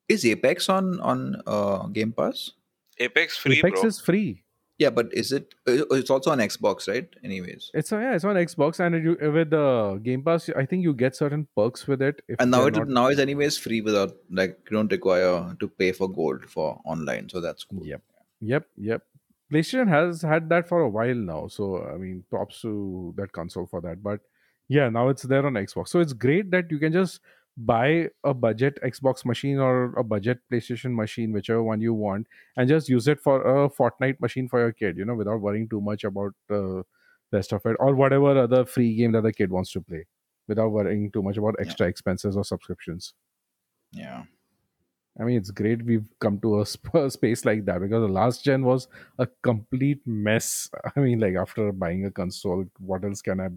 Is Apex on on uh, Game Pass? Apex free, Apex bro. is free. Yeah, but is it? uh, It's also on Xbox, right? Anyways, It's yeah, it's on Xbox, and you, with the Game Pass, I think you get certain perks with it. If and now it not- now is anyways free without like you don't require to pay for gold for online. So that's cool. Yep. Yep. Yep. PlayStation has had that for a while now. So, I mean, props to that console for that. But yeah, now it's there on Xbox. So it's great that you can just buy a budget Xbox machine or a budget PlayStation machine, whichever one you want, and just use it for a Fortnite machine for your kid, you know, without worrying too much about the rest of it or whatever other free game that the kid wants to play without worrying too much about Yeah. extra expenses or subscriptions. Yeah. I mean, it's great we've come to a sp- [laughs] space like that because the last gen was a complete mess. [laughs] I mean, like after buying a console, what else can I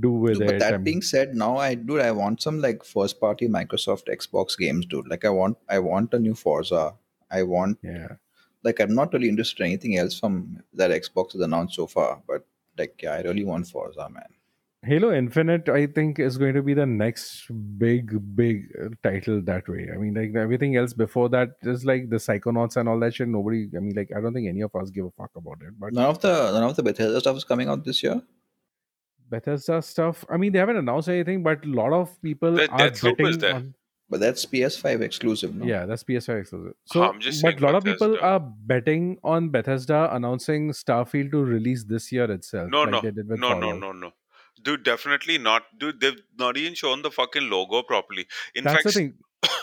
do with Dude, it? but that I'm- being said, now I dude, I want some like first party Microsoft Xbox games, dude. Like I want I want a new Forza. I want yeah, like I'm not really interested in anything else from that Xbox has announced so far. But like yeah, I really want Forza, man. Halo Infinite, I think, is going to be the next big, big uh, title that way. I mean, like everything else before that is like the Psychonauts and all that shit. Nobody, I mean, like I don't think any of us give a fuck about it. But None of the none of the Bethesda stuff is coming out this year. Bethesda stuff, I mean, they haven't announced anything, but a lot of people The are Deathloop betting there. on. But that's PS5 exclusive, no? Yeah, that's PS5 exclusive. So, I'm just but a lot of people Bethesda. are betting on Bethesda announcing Starfield to release this year itself. No, like no, they did with no, no, Fallout. no, no. Dude, definitely not. Dude, they've not even shown the fucking logo properly. In That's fact, the thing.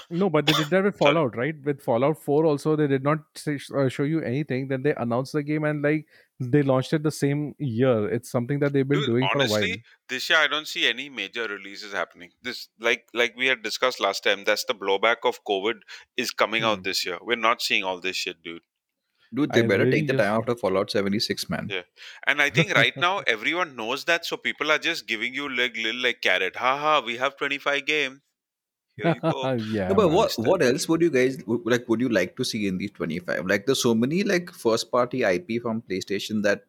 No, but they did that with [coughs] Fallout, right? With Fallout 4 also, they did not say, uh, show you anything. Then they announced the game and like they launched it the same year. It's something that they've been Dude, doing for a while. honestly, this year I don't see any major releases happening. This, like, like we had discussed last time, that's the blowback of COVID is coming Hmm. out this year. We're not seeing all this shit, dude. Dude, they I better really take the just- time after Fallout 76, man. Yeah. And I think right now everyone knows that, so people are just giving you like little like carrot. Haha, we have 25 games. Here you go. [laughs] yeah. No, but what what else would you guys like? Would you like to see in these twenty five? Like, there's so many like first party IP from PlayStation that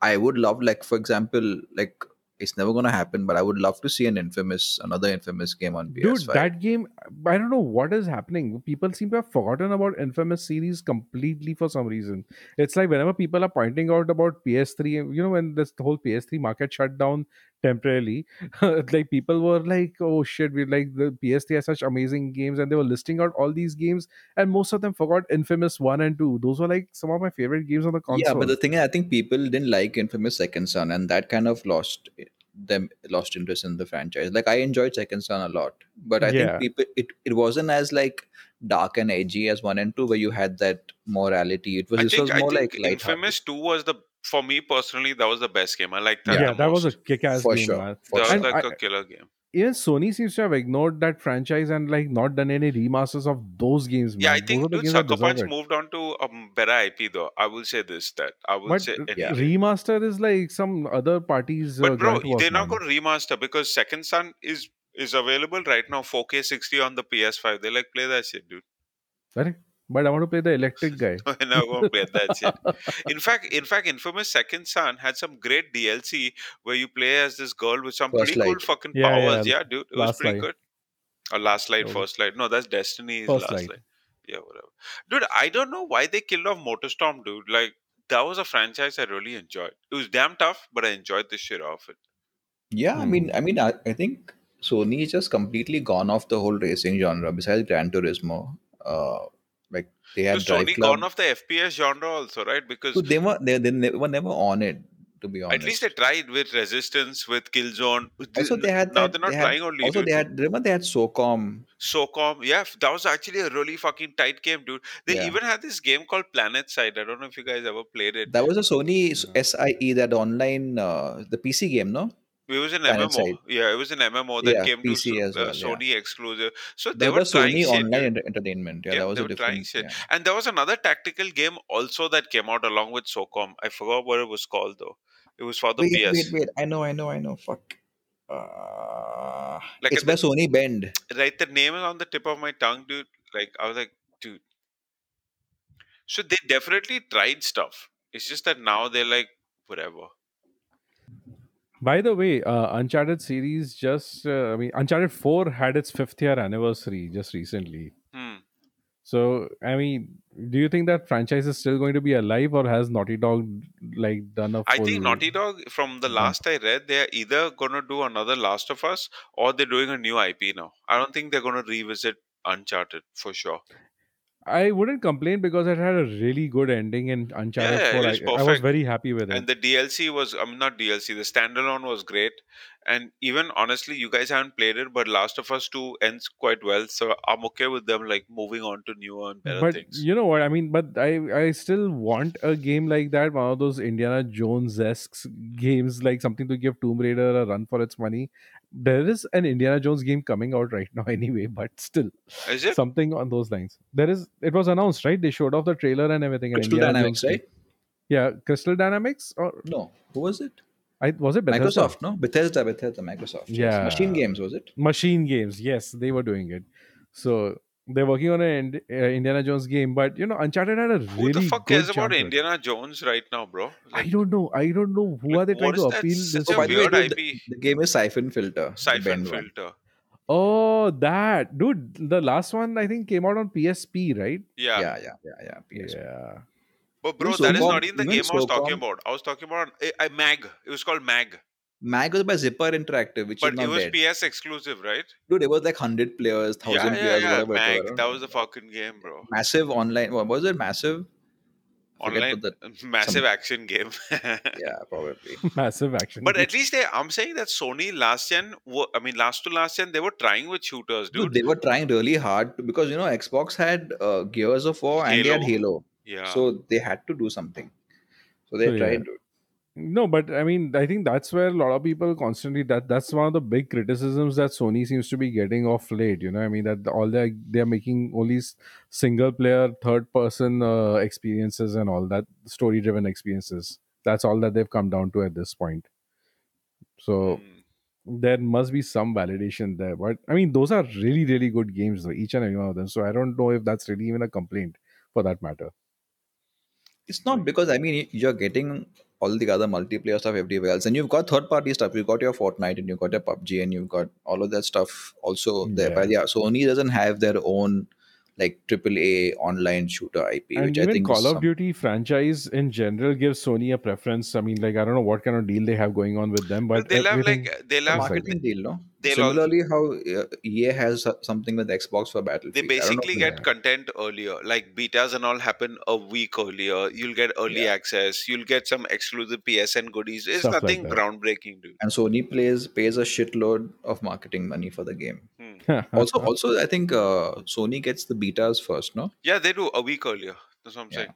I would love. Like, for example, like it's never gonna happen, but I would love to see an infamous, another infamous game on PS5. Dude, that game, I don't know what is happening. People seem to have forgotten about Infamous series completely for some reason. It's like whenever people are pointing out about PS3, you know, when this whole PS3 market shut down temporarily, [laughs] like people were like, oh shit, we like the PS3 has such amazing games, and they were listing out all these games, and most of them forgot Infamous 1 and 2. Those were like some of my favorite games on the console. yeah, but the thing is, I think people didn't like Infamous Second Son, and that kind of lost eh, them lost interest in the franchise. Like, I enjoyed Second Son a lot, but I Yeah. think people it it wasn't as like dark and edgy as one and two, where you had that morality. It was I this think was I more think like Infamous 2 was the for me personally that was the best game. I liked that. yeah, the that was a most. kick-ass For game, sure, man. for that sure. was like I- a killer game. Even Sony seems to have ignored that franchise and like not done any remasters of those games. Yeah, man. I think dude, games that Sucker Punch it. moved on to um, better IP though. I will say this that I will But say uh, Yeah. remaster is like some other parties. Uh, But bro, grant they're not going to remaster because Second Son is is available right now 4K 60 on the PS5. They like play that shit, dude. Correct. But I want to play the electric guy. We're not to play that shit. In [laughs] fact, in fact, Infamous Second Son had some great DLC where you play as this girl with some First pretty cool fucking Yeah, powers. yeah, Yeah, dude, it was pretty Light. good. Or Last Light, Oh. First Light. No, that's Destiny's First Last Light. Light. Yeah, whatever. Dude, I don't know why they killed off Motorstorm, dude. Like that was a franchise I really enjoyed. It was damn tough, but I enjoyed the shit off it. Yeah, I mean, Hmm. I mean, I, I think Sony is just completely gone off the whole racing genre. Besides Gran Turismo, uh, like they had So Sony gone off the FPS genre also, right? Because So they were they, they were never on it. To be honest, at least they tried with Resistance, with Killzone. also they had now that. they're not they had, trying only. also dude. they had remember they had SOCOM. SOCOM, yeah, that was actually a really fucking tight game, dude. They Yeah. even had this game called PlanetSide. I don't know if you guys ever played it. That was a Sony SIE that online uh, the PC game, no? It was an MMO. Side. Yeah, it was an MMO that Yeah, came to PC as uh, well, yeah. Sony exclusive. So they That were was trying Sony online entertainment. Yeah, Yeah, that was they a were trying different. shit. Yeah. And there was another tactical game also that came out along with SOCOM. I forgot what it was called though. It was for the Wait, PS. wait, wait! I know, I know, I know. Fuck. Uh, Like it's by the- Sony Bend. Right, the name is on the tip of my tongue, dude. Like I was like, dude. So they definitely tried stuff. It's just that now they're like, whatever. By the way, uh, Uncharted series just, uh, I mean, Uncharted 4 had its fifth year anniversary just recently. Hmm. So, I mean, do you think that franchise is still going to be alive or has Naughty Dog like done a I think Naughty Dog, from the last I read, they're either gonna do another Last of Us or they're doing a new IP now. I don't think they're gonna revisit Uncharted for sure. I wouldn't complain because it had a really good ending in Uncharted Yeah, 4. it I, was I was very happy with it. And the DLC was, I mean, not DLC, the standalone was great. And even honestly, you guys haven't played it, but Last of Us 2 ends quite well. So I'm okay with them like moving on to newer and better but things. you know what I mean. But I I still want a game like that, one of those Indiana Jones esque games, like something to give Tomb Raider a run for its money. There is an Indiana Jones game coming out right [laughs] now, anyway. But still, Is it? something on those lines. There is. It was announced, right? They showed off the trailer and everything. an Crystal Indiana Dynamics, Jones right? Yeah, Crystal Dynamics or No, who was it? I was it Bethesda? Microsoft, no? Bethesda, Bethesda, Microsoft. yes. Yeah. MachineGames, was it? MachineGames. Yes, they were doing it. So they're working on an uh, Indiana Jones game, but you know, Uncharted had a really Who the fuck good cares about jump. Indiana Jones right now, bro? I don't know. I don't know who Like, are they trying to appeal Such this. a Oh, by the way, dude, the, the game is Siphon Filter. Siphon Bend one. filter. Oh, that dude. The last one I think came out on PSP, right? Yeah. Yeah, yeah, yeah, yeah. PSP. Yeah. But bro, that is not in the game I was talking about. I was talking about a, a Mag. It was called Mag. Mag was by Zipper Interactive, which But is it not was dead. PS exclusive, right? Dude, it was like 100 players, 1000 Yeah, yeah, players, yeah. whatever. Mag. was. That was the fucking game, bro. Massive online. What was it? Massive? Online the- [laughs] massive some- action game. [laughs] Yeah, probably. [laughs] Massive action. But game. at least they, I'm saying that Sony last gen, wa- I mean last to last gen, they were trying with shooters, Dude, dude. they were trying really hard to, because you know Xbox had uh, Gears of War and they had Halo. Halo, yeah. so they had to do something. So they So, yeah. tried. dude. No, but I mean, I think that's where a lot of people constantly that that's one of the big criticisms that Sony seems to be getting off late. You know, I mean that all they they're making only s- single player, third person uh, experiences and all that story driven experiences. That's all that they've come down to at this point. So Mm. there must be some validation there. But I mean, those are really really good games, though, each and every one of them. So I don't know if that's really even a complaint for that matter. It's not hmm. because I mean you're getting all the other multiplayer stuff everywhere else, and you've got third party stuff. You've got your Fortnite, and you've got your PUBG, and you've got all of that stuff also there. But yeah, Sony doesn't have their own like AAA online shooter IP, and which I even think Call of some- Duty franchise in general gives Sony a preference. I mean, like I don't know what kind of deal they have going on with them, but they'll have like they'll a have marketing deal, no? They'll al- Similarly, how uh, EA has something with Xbox for Battlefield. they I don't know basically get Yeah. content earlier like betas and all happen a week earlier you'll get early Yeah. access you'll get some exclusive psn goodies it's Stuff nothing that. groundbreaking dude and Sony plays pays a shitload of marketing money for the game. Hmm. [laughs] Also, also I think uh, Sony gets the betas first, no? yeah they do a week earlier that's what i'm Yeah. saying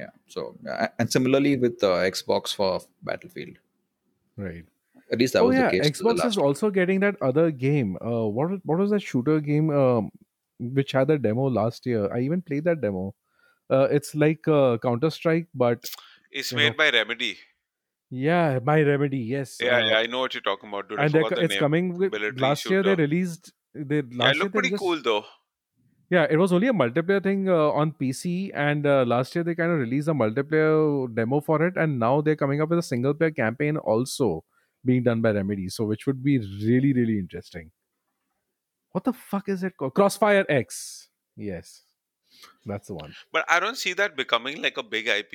Yeah. So uh, and similarly with uh, Xbox for Battlefield. right. At least that oh was yeah, the case. to the Xbox last is also getting that other game. Uh, what was- what was that shooter game? Um, which had a demo last year. I even played that demo. Uh, it's like uh, Counter Strike, but it's made know. by remedy yeah, by Remedy. Yes. yeah uh, yeah i know what you're talking about dude and they're forgot co- the it's name. coming with Military last year. They released. They yeah, last it looked they pretty just- cool though Yeah, it was only a multiplayer thing uh, on PC, and uh, last year they kind of released a multiplayer demo for it, and now they're coming up with a single player campaign also being done by Remedy, so which would be really really interesting. What the fuck is it called? Crossfire X. Yes, that's the one. but i don't see that becoming like a big ip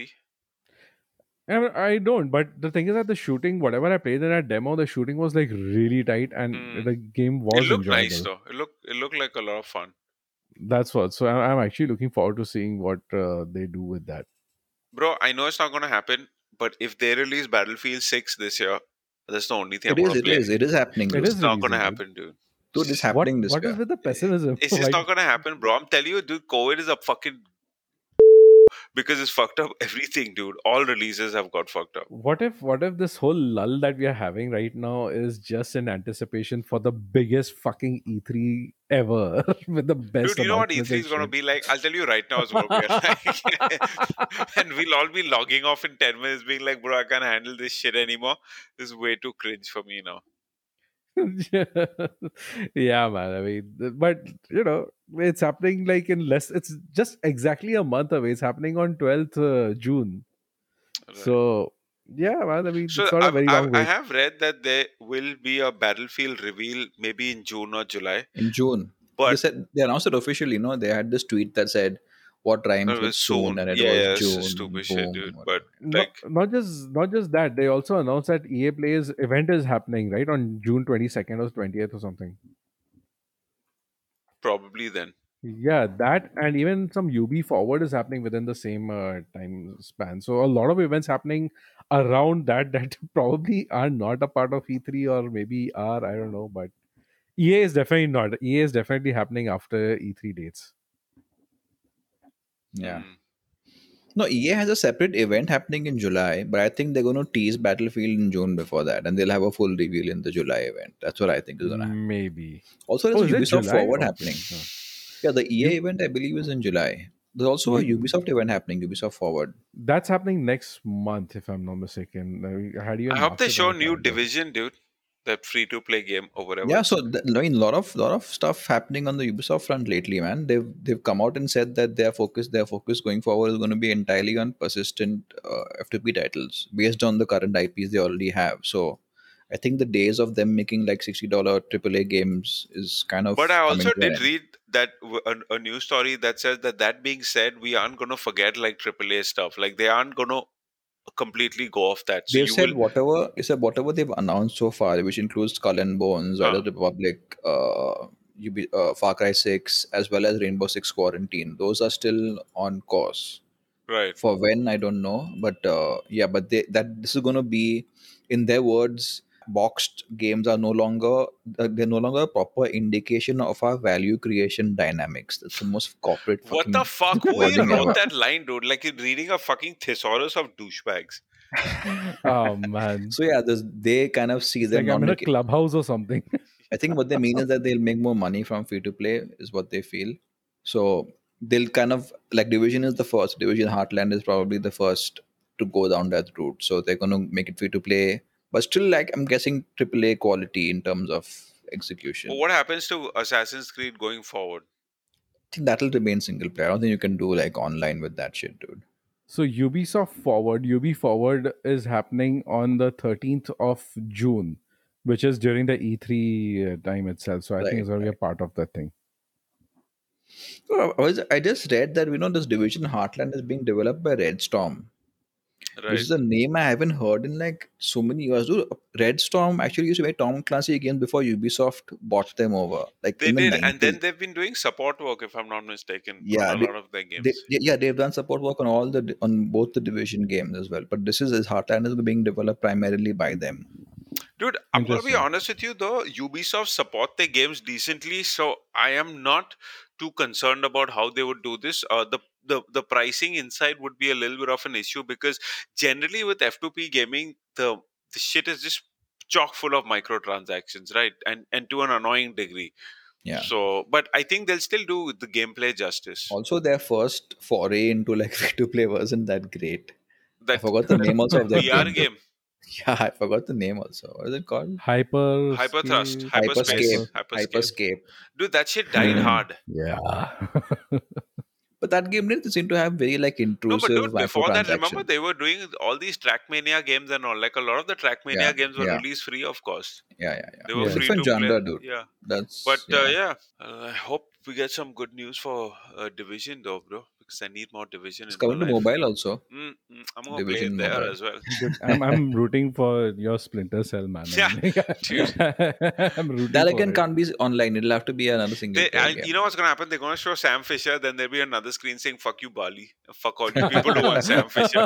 I, don't, but the thing is that the shooting, whatever I played in that demo, the shooting was like really tight, and Hmm. the game was it looked enjoyable. nice though it looked it looked like a lot of fun That's what. So I'm, actually looking forward to seeing what uh, they do with that. bro i know it's not gonna happen but if they release battlefield 6 this year that's the only thing It i'm is. gonna It play is. It is happening. It dude. is it's not gonna happen dude Dude, it's happening this what year. is with the pessimism? It's [laughs] just Like- not gonna happen, bro. I'm telling you, dude. COVID is a fucking because it's fucked up [laughs] everything, dude. All releases have got fucked up. What if what if this whole lull that we are having right now is just in anticipation for the biggest fucking E3 ever [laughs] with the best Dude, you know what E3 is gonna be like? I'll tell you right now, it's gonna be [laughs] like, and we'll all be logging off in ten minutes, being like, "Bro, I can't handle this shit anymore. This is way too cringe for me now." [laughs] yeah, man. I mean, but you know, it's happening like in less. It's just exactly a month away. It's happening on twelfth uh, June. Right. So yeah, man. I mean, So it's not a I've, very I've, long I wait. have read that there will be a Battlefield reveal maybe in June or July, in June. but they said they announced it officially. You no, know? they had this tweet that said what rhymes it with was soon, soon. and it yeah, yeah, was it's June. stupid shit, dude. whatever. But No- like, not just not just that. They also announced that EA Play's event is happening right on June twenty second or twentieth or something. probably then. Yeah, that and even some Ubi Forward is happening within the same uh, time span. So a lot of events happening around that [laughs] that probably are not a part of E3 or maybe are I don't know, but EA is definitely not. EA is definitely happening after E3 dates. Yeah. Mm. No, EA has a separate event happening in July, but I think they're going to tease Battlefield in June before that, and they'll have a full reveal in the July event. That's what I think is going to happen. Maybe. Also, Oh, there's is a Ubisoft Forward Okay. happening. Huh. Yeah, the EA event I believe is in July. There's also a Ubisoft event happening, Ubisoft Forward. That's happening next month, if I'm not mistaken. How do you? I hope they show new division. Division, dude. That free to play game or whatever. Yeah, so th- I mean, lot of lot of stuff happening on the Ubisoft front lately, man. They've they've come out and said that their focus their focus going forward is going to be entirely on persistent uh, F2P titles based on the current IPs they already have. So, I think the days of them making like sixty dollar AAA games is kind of. But I also did read that w- a, a news story that says that that being said, we aren't going to forget like AAA stuff. Like they aren't going to completely go off that. So they've said will, whatever they said whatever they've announced so far, which includes Skull and Bones, Huh. Dead Republic, uh, UB, uh, Far Cry Six, as well as Rainbow Six Quarantine. Those are still on course. right. For when I don't know, but uh, yeah, but they, that this is going to be, in their words, boxed games are no longer uh, they're no longer a proper indication of our value creation dynamics. That's the most corporate. What the fuck? Who even ever. wrote that line, dude? Like you're reading a fucking thesaurus of douchebags. [laughs] oh man. So yeah, there's, they kind of see It's them. like I'm in a clubhouse or something. [laughs] I think what they mean is that they'll make more money from free to play, is what they feel. So they'll kind of like Division is the first. Division Heartland is probably the first to go down that route. So they're going to make it free to play, but still, like I'm guessing AAA quality in terms of execution. But what happens to Assassin's Creed going forward? I think that'll remain single player. I don't think you can do like online with that shit, dude. So Ubisoft Forward, Ubi Forward is happening on the 13th of June, which is during the E3 uh, time itself. So I think it's going to be a part of that thing. I, was, I just read that you know this Division Heartland is being developed by Red Storm, Right. which is a name I haven't heard in like so many years. Dude, Red Storm actually used to be Tom Clancy games before Ubisoft bought them over. Like They in the did, and then they've been doing support work, if I'm not mistaken. Yeah, on a they- lot of their games. They, yeah, yeah, they've done support work on all the on both the division games as well. But this is as Heartland is being developed primarily by them. Dude, I'm gonna be honest with you though. Ubisoft support their games decently, so I am not too concerned about how they would do this. Uh, the the the pricing inside would be a little bit of an issue because generally with F2P gaming, the the shit is just chock full of microtransactions, right? And and to an annoying degree. Yeah. So, but I think they'll still do the gameplay justice. Also, their first foray into like [laughs] free to play wasn't that great. I forgot the name also of that [laughs] VR game. game, [laughs] Yeah, I forgot the name also. What is it called? Hyper. Hyperthrust, Scape- hyperspace, Hyperscape. hyperscape. Hyperscape. Dude, that shit died Hmm. hard. Yeah. But that game didn't seem to have very like No, intrusive but dude, before that, remember they were doing all these Trackmania games and all. Like a lot of the Trackmania Yeah, games were yeah. released free of cost. Yeah, yeah, yeah. They were Yeah. free Different to genre, play. dude. Yeah, That's but yeah. uh, yeah, uh, I hope we get some good news for uh, Division though, bro. Because I need more Division. it's in my coming to life. mobile also. Mm, mm, I'm gonna Division play it there Mobile. as well. [laughs] [laughs] I'm, I'm rooting for your Splinter Cell, man. Yeah, [laughs] dude. I'm rooting That for again it. can't be online. It'll have to be another single They, player and game. you know what's gonna happen? They're gonna show Sam Fisher, then there'll be another screen saying "fuck you, Bali," fuck all you people who want Sam Fisher,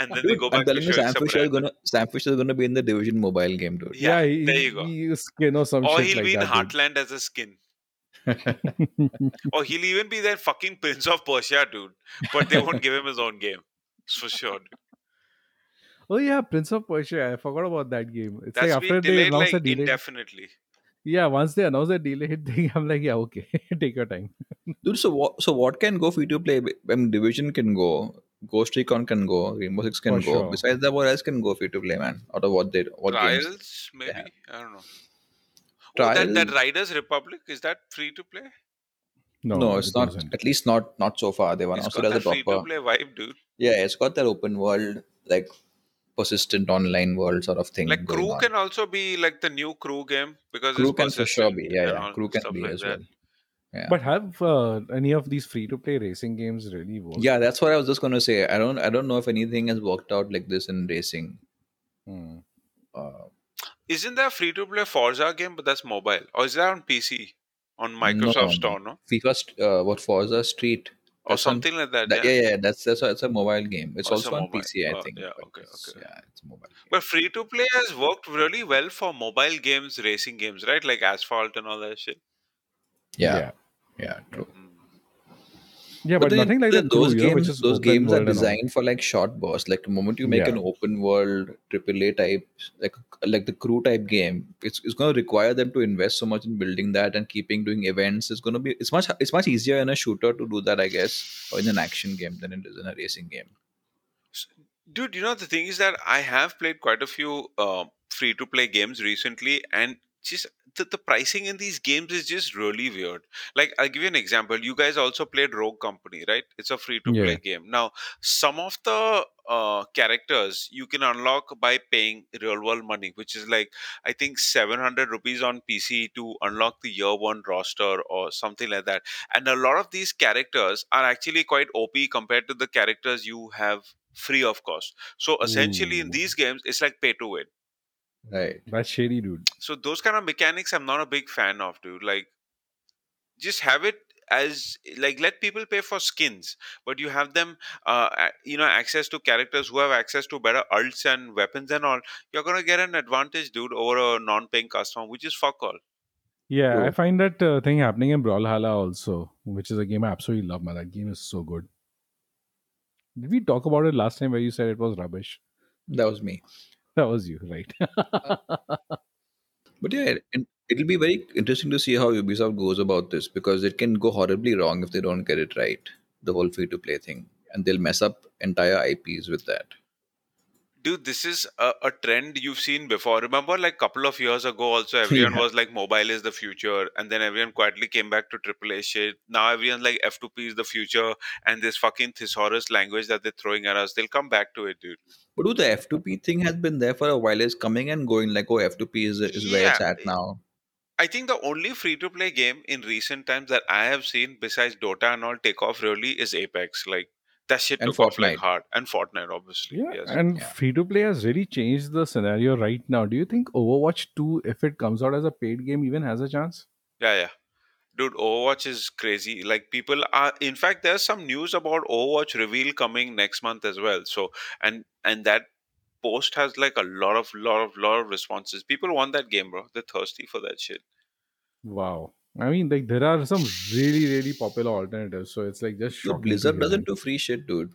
and then they Dude, go I'm back to telling you, showing Sam Fisher is gonna Sam Fisher is gonna be in the Division mobile game, dude. Yeah, he, there you go. he- skin or some or shit he'll like be in that. dude. Heartland as a skin. [laughs] Or he'll even be that fucking Prince of Persia dude. But they won't give him his own game. For sure. dude. Oh yeah, Prince of Persia. I forgot about that game. It's That's like been after they delayed announced like a delay. indefinitely. yeah, once they announce a delayed [laughs] thing, I'm like, yeah, okay, [laughs] take your time. Dude, so what? So what can go free to play? I mean, Division can go, Ghost Recon can go, Rainbow Six can For go. sure. Besides that, what else can go free to play, man? Out of what they what Trials, games? maybe? have. I don't know. Oh, that, that Riders Republic, is that free to play? No, No, it's it not. wasn't. At least not not so far. They've It's announced got it as that a free to play vibe, dude. Yeah, it's got that open world, like persistent online world sort of thing. Like going Crew on. can also be like the new Crew game because Crew it's can for sure be. Yeah, yeah. Crew can be like as that. well. Yeah. But have uh, any of these free to play racing games really worked? yeah, that's what I was just gonna say. I don't I don't know if anything has worked out like this in racing. Hmm. Uh, Isn't there a free to play Forza game, but that's mobile? Or is that on PC? On Microsoft no, Store, no. no? FIFA, st- uh, what Forza Street? Or That's on- something like that. That, yeah. yeah, yeah, that's that's a, it's a mobile game. It's Oh, it's a also on. PC, I Oh, think. yeah, okay, it's- okay. Yeah, it's a mobile. Game. But free to play has worked really well for mobile games, racing games, right? Like Asphalt and all that shit. Yeah, yeah, true. Yeah, but, then- nothing like then that. Crew, those you know, games, is those games are world and all. designed for like short bursts. Like the moment you make Yeah. an open world AAA type, like like the crew type game, it's, it's going to require them to invest so much in building that and keeping doing events. It's going to be it's much it's much easier in a shooter to do that, I guess, or in an action game than it is in a racing game. Dude, you know, the thing is that I have played quite a few uh, free to play games recently, and just the, the pricing in these games is just really weird. Like, I'll give you an example. You guys also played Rogue Company, right? It's a free to play Yeah. game. Now, some of the uh, characters you can unlock by paying real world money, which is like, I think, 700 rupees on PC to unlock the year one roster or something like that. And a lot of these characters are actually quite OP compared to the characters you have free of cost. So essentially, in these games, it's like pay to win. Right. That's shady, dude. So those kind of mechanics, I'm not a big fan of, dude. Like, just have it as like let people pay for skins but you have them uh, you know access to characters who have access to better ults and weapons and all you're gonna get an advantage dude over a non-paying customer which is fuck all Yeah, I find that uh, thing happening in Brawlhalla also, which is a game I absolutely love, man. That game is so good. Did we talk about it last time where you said it was rubbish? That was me. That was you, right? Uh, but yeah, it, it'll be very interesting to see how Ubisoft goes about this because it can go horribly wrong if they don't get it right. The whole free to play thing, and they'll mess up entire IPs with that. Dude this is a, a trend you've seen before remember like couple of years ago also [laughs] everyone Yeah. was like mobile is the future and then everyone quietly came back to AAA shit now everyone's like f2p is the future and this fucking thesaurus language that they're throwing at us they'll come back to it dude But dude, the F2P thing has been there for a while. It's coming and going. Like, oh, F2P is is where it's at now. I think the only free to play game in recent times that I have seen besides Dota and all take off really is Apex. Like that shit And took off like Fortnite. hard. And Fortnite, obviously. yeah, Yes. and Yeah. free to play has really changed the scenario right now. Do you think Overwatch 2, if it comes out as a paid game, even has a chance? Yeah, yeah. Dude, Overwatch is crazy. Like people are in fact there's some news about Overwatch reveal coming next month as well. So and and that post has like a lot of lot of lot of responses. People want that game, bro. They're thirsty for that shit. Wow. I mean, like there are some really, really popular alternatives. So it's like just Dude, shocking. to Blizzard hear, doesn't do free shit, dude.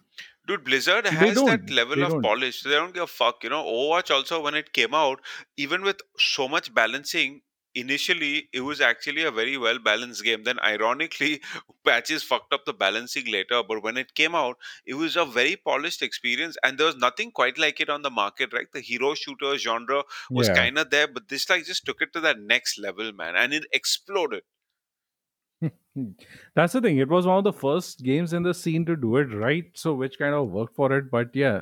Dude, Blizzard They has that don't. level They of don't. polish. They don't give a fuck. You know, Overwatch also, when it came out, even with so much balancing, initially it was actually a very well balanced game. Then, ironically, [laughs] patches fucked up the balancing later. But when it came out, it was a very polished experience, and there was nothing quite like it on the market, right? The hero shooter genre was Yeah. kind of there, but this like just took it to that next level, man, and it exploded. [laughs] That's the thing. It was one of the first games in the scene to do it right. So which kind of worked for it. But yeah,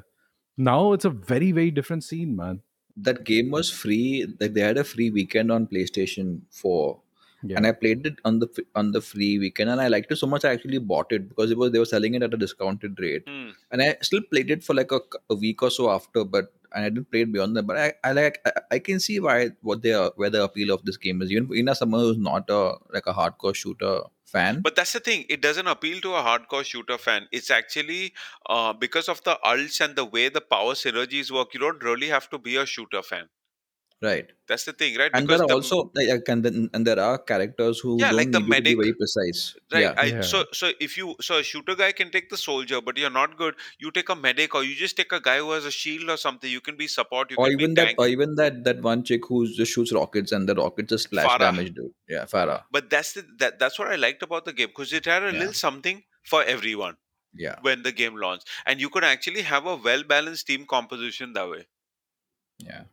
now it's a very, very different scene, man. That game was free. Like they had a free weekend on PlayStation 4. Yeah. And I played it on the on the free weekend, and I liked it so much. I actually bought it because it was they were selling it at a discounted rate, Hmm. and I still played it for like a week or so after. But and I didn't play it beyond that. But I, I like I, I can see why what they are where the appeal of this game is. Even as someone who's not a like a hardcore shooter fan, But that's the thing; it doesn't appeal to a hardcore shooter fan. It's actually uh, because of the ults and the way the power synergies work. You don't really have to be a shooter fan. Right? That's the thing, right? And Because there are the also like, uh, and, then, and there are characters who Yeah, don't like the need you to be medic. very precise. right, Yeah, I, Yeah. so so if you so a shooter guy can take the soldier, but you're not good. You take a medic, or you just take a guy who has a shield or something. You can be support. You or can even be that, tank. or even that that one chick who just shoots rockets and the rockets just splash Pharah. damage, dude. Yeah, Pharah. But that's the that, that's what I liked about the game because it had a Yeah. little something for everyone Yeah, when the game launched, and you could actually have a well balanced team composition that way. yeah.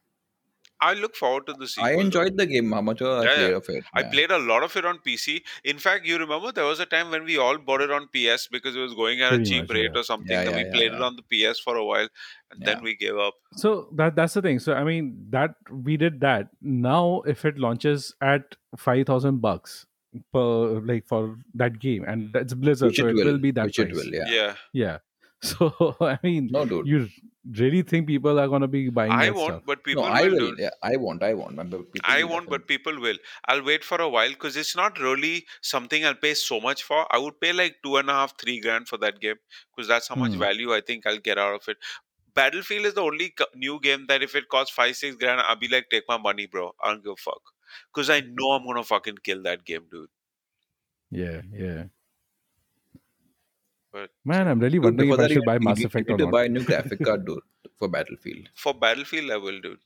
I look forward to the sequel. I though. enjoyed the game. How much I Yeah, played yeah. of it. I yeah. played a lot of it on PC. In fact, you remember there was a time when we all bought it on PS because it was going at a cheap much, rate yeah. or something. Yeah, yeah, we yeah, played it on the PS for a while, and then we gave up. So that that's the thing. So I mean that we did that. Now if it launches at five thousand bucks per like for that game, and that's Blizzard, Which so it it will. will be that Which price. it will. Yeah. Yeah, Yeah. [laughs] So I mean, No, dude. you really think people are gonna be buying I won't, stuff? but people no, I will. will. Yeah, I won't. I won't. But people I will won't, but people will. I'll wait for a while because it's not really something I'll pay so much for. I would pay like two and a half, three grand for that game because that's how much Hmm. value I think I'll get out of it. Battlefield is the only new game that if it costs five, six grand, I'll be like, take my money, bro. I don't give a fuck. Because I know I'm gonna fucking kill that game, dude. Yeah, yeah. But Man, I'm really wondering before if I should buy Mass Effect or need to not. buy a new graphic card, dude, for Battlefield. for Battlefield, I will, dude.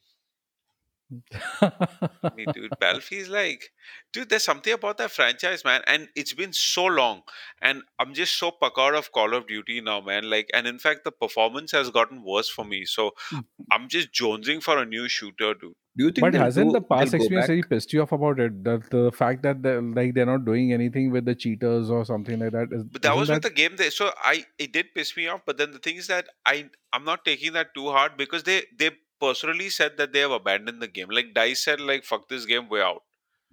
[laughs] Me, dude. Battlefield is like, dude, there's something about that franchise, man. And it's been so long. And I'm just so puckered of Call of Duty now, man. Like, and in fact, the performance has gotten worse for me. So hmm. I'm just jonesing for a new shooter, dude. Do you think but hasn't do, the past experience really pissed you off about it? That the fact that they're, like they're not doing anything with the cheaters or something like that. Is, But that isn't was that, with the game. There, so I it did piss me off. But then the thing is that I I'm not taking that too hard because they they personally said that they have abandoned the game. Like Dice said, like fuck this game, way out.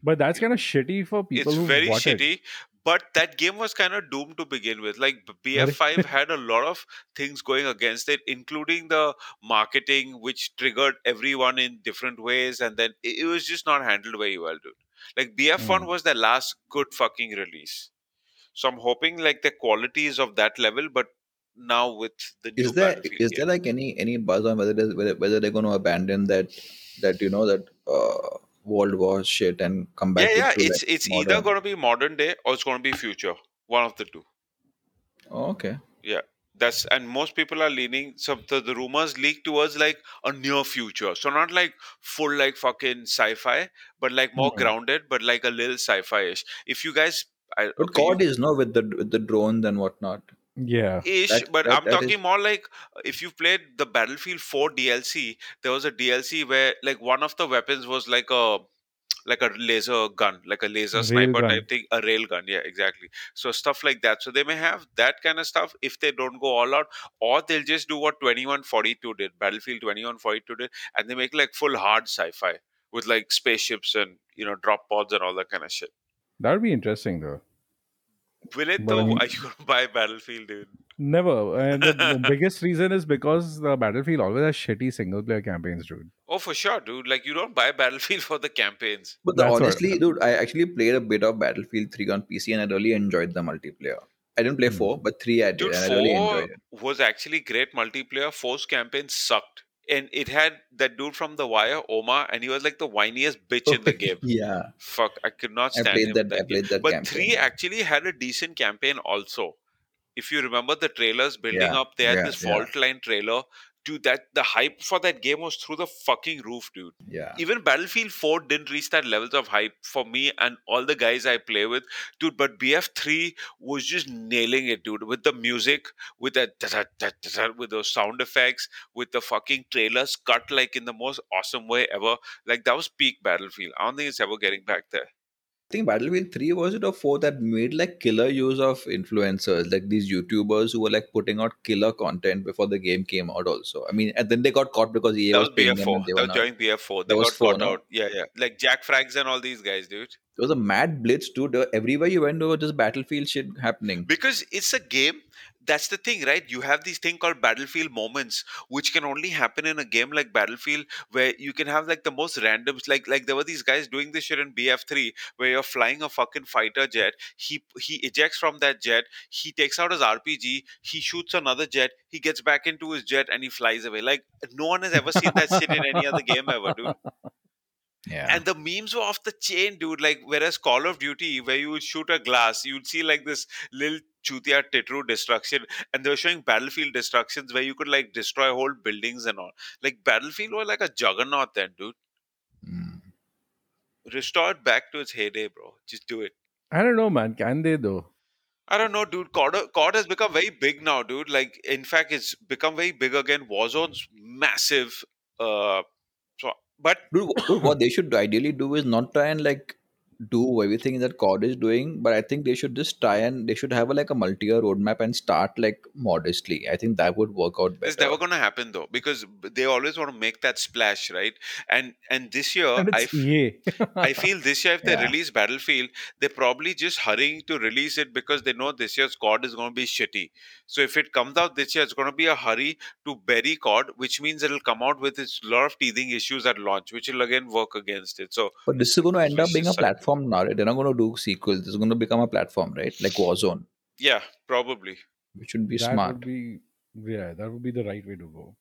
but that's kind of shitty for people it's who very shitty. it. But that game was kind of doomed to begin with. Like bf5 [laughs] had a lot of things going against it including the marketing which triggered everyone in different ways and then it, was just not handled very well dude. Like bf1 Mm. was the last good fucking release. So I'm hoping like the quality is of that level, but now with the new Is there is there like any any buzz on whether whether, whether they're going to abandon that that you know that uh, World War shit and come back yeah, yeah, it's like, it's either going to be modern day or it's going to be future. One of the two. Oh, okay. Yeah, that's and most people are leaning. So the, the rumors leak towards like a near future. So not like full like fucking sci-fi, but like more Mhm. grounded, but like a little sci-fi-ish. If you guys, I, But okay, COD is no with the with the drones and whatnot. Yeah. ish That- but that- i'm that talking is- more like uh, if you played the battlefield 4 dlc there was a dlc where like one of the weapons was like a like a laser gun like a laser Rail sniper gun. type thing a rail gun yeah exactly so stuff like that so they may have that kind of stuff if they don't go all out or they'll just do what 2142 did battlefield 2142 did and they make like full hard sci-fi with like spaceships and you know drop pods and all that kind of shit That would be interesting though. Will it But I though mean- are you gonna buy battlefield dude Never. And the, the [laughs] biggest reason is because the Battlefield always has shitty single player campaigns, dude. Oh, for sure, dude. Like you don't buy [laughs] Battlefield for the campaigns. But the, That's what- honestly, dude, I actually played a bit of Battlefield 3 on PC and I really enjoyed the multiplayer. I didn't play Hmm. 4, but 3 I did Dude, and I really enjoyed it. was actually great multiplayer. Four's campaign sucked, and it had that dude from The Wire, Omar, and he was like the whiniest bitch in the game. [laughs] yeah. Fuck, I could not I stand played him. that, that I played that But campaign. three actually had a decent campaign also. If you remember the trailers building Yeah, up, they had yeah, this fault line trailer. Dude, that the hype for that game was through the fucking roof, dude. Yeah. even battlefield 4 didn't reach that levels of hype for me and all the guys i play with dude but bf3 was just nailing it dude with the music with that with those sound effects with the fucking trailers cut like in the most awesome way ever like that was peak battlefield i don't think it's ever getting back there I think Battlefield 3 was it or 4 that made like killer use of influencers, like these YouTubers who were like putting out killer content before the game came out also. I mean, and then they got caught because EA that was was paying them bf4 and they that were was not. during bf4 they got four, caught no? out yeah yeah like JackFrags and all these guys dude There was a mad blitz too. Everywhere you went, there was just Battlefield shit happening. because it's a game that's the thing right? You have these thing called battlefield moments which can only happen in a game like battlefield where you can have like the most randoms like like there were these guys doing this shit in bf3 where you're flying a fucking fighter jet. He he ejects from that jet he takes out his rpg he shoots another jet he gets back into his jet and he flies away. Like no one has ever seen that shit in any other game ever dude [laughs] Yeah. and the memes were off the chain, dude. Like, whereas Call of Duty, where you would shoot a glass, you'd see like this little chutia titru destruction, and they were showing Battlefield destructions where you could like destroy whole buildings and all. Like, Battlefield was like a juggernaut then, dude. Mm. Restore it back to its heyday, bro. Just do it. I don't know, man. Can they though? I don't know, dude. COD, COD has become very big now, dude. Like, in fact, it's become very big again. Warzone's massive. Uh, but what they should ideally do is not try and like do everything that COD is doing, but I think they should just try and they should have a, like a multi-year roadmap and start like modestly. I think that would work out better. it's never going to happen though because they always want to make that splash, right? And and this year, and I it's EA. I feel [laughs] this year if they Yeah. release Battlefield, they're probably just hurrying to release it because they know this year's COD is going to be shitty. So if it comes out this year, it's going to be a hurry to bury COD, which means it'll come out with its lot of teething issues at launch, which will again work against it. So But this is going to end up being a is like- platform now. Right? They're not going to do sequels. This is going to become a platform, right? Like Warzone, yeah, probably. which would be that smart. would be yeah, that would be the right way to go.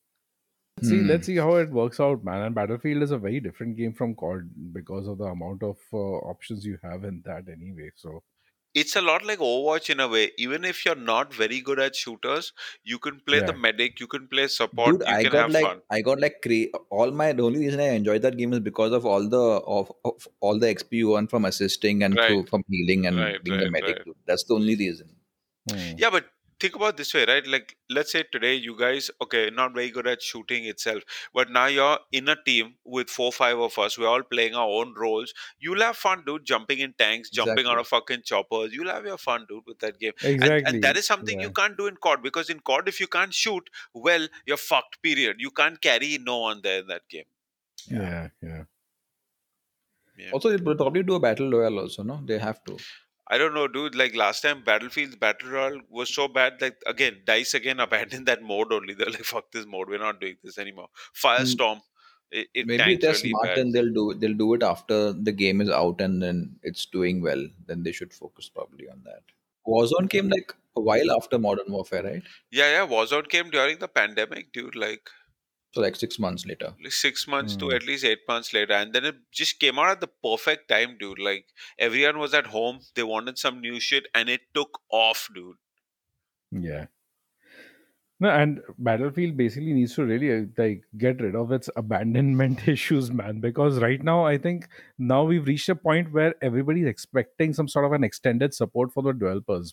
See, Hmm. let's see how it works out, man. And Battlefield is a very different game from COD because of the amount of uh, options you have in that anyway. So It's a lot like Overwatch in a way. Even if you're not very good at shooters, you can play the medic, you can play support, Dude, you I can got have like fun. I got like cra- all my the only reason I enjoyed that game is because of all the of, of all the XP you earn from assisting and through, from healing and Right, being the medic. right. That's the only reason. hmm. Yeah, but think about this way, right? Like, let's say today you guys, okay, not very good at shooting itself, but now you're in a team with four, five of us. We're all playing our own roles. You'll have fun, dude, jumping in tanks, jumping out Exactly. of fucking choppers. You'll have your fun, dude, with that game. Exactly. and that is something you can't do in COD because in COD, if you can't shoot, well, you're fucked, period. You can't carry no one there in that game. yeah, yeah. Yeah. Also, they'll probably do a battle royale. Also, no, they have to. I don't know, dude. Like last time, Battlefield's Battle Royale was so bad. Like again, Dice again abandoned [laughs] that mode only. They're like, "Fuck this mode. We're not doing this anymore." Firestorm. It, it Hmm. Maybe they're really smart bad. and they'll do they'll do it after the game is out and then it's doing well. Then they should focus probably on that. Warzone came like a while after Modern Warfare, right? Yeah, yeah. Warzone came during the pandemic, dude. Like So like six months later. six months to Hmm. at least eight months later, and then it just came out at the perfect time, dude. Like everyone was at home, they wanted some new shit, and it took off, dude. Yeah. No, and Battlefield basically needs to really uh, like get rid of its abandonment [laughs] issues, man. Because right now, I think now we've reached a point where everybody's expecting some sort of an extended support for the developers,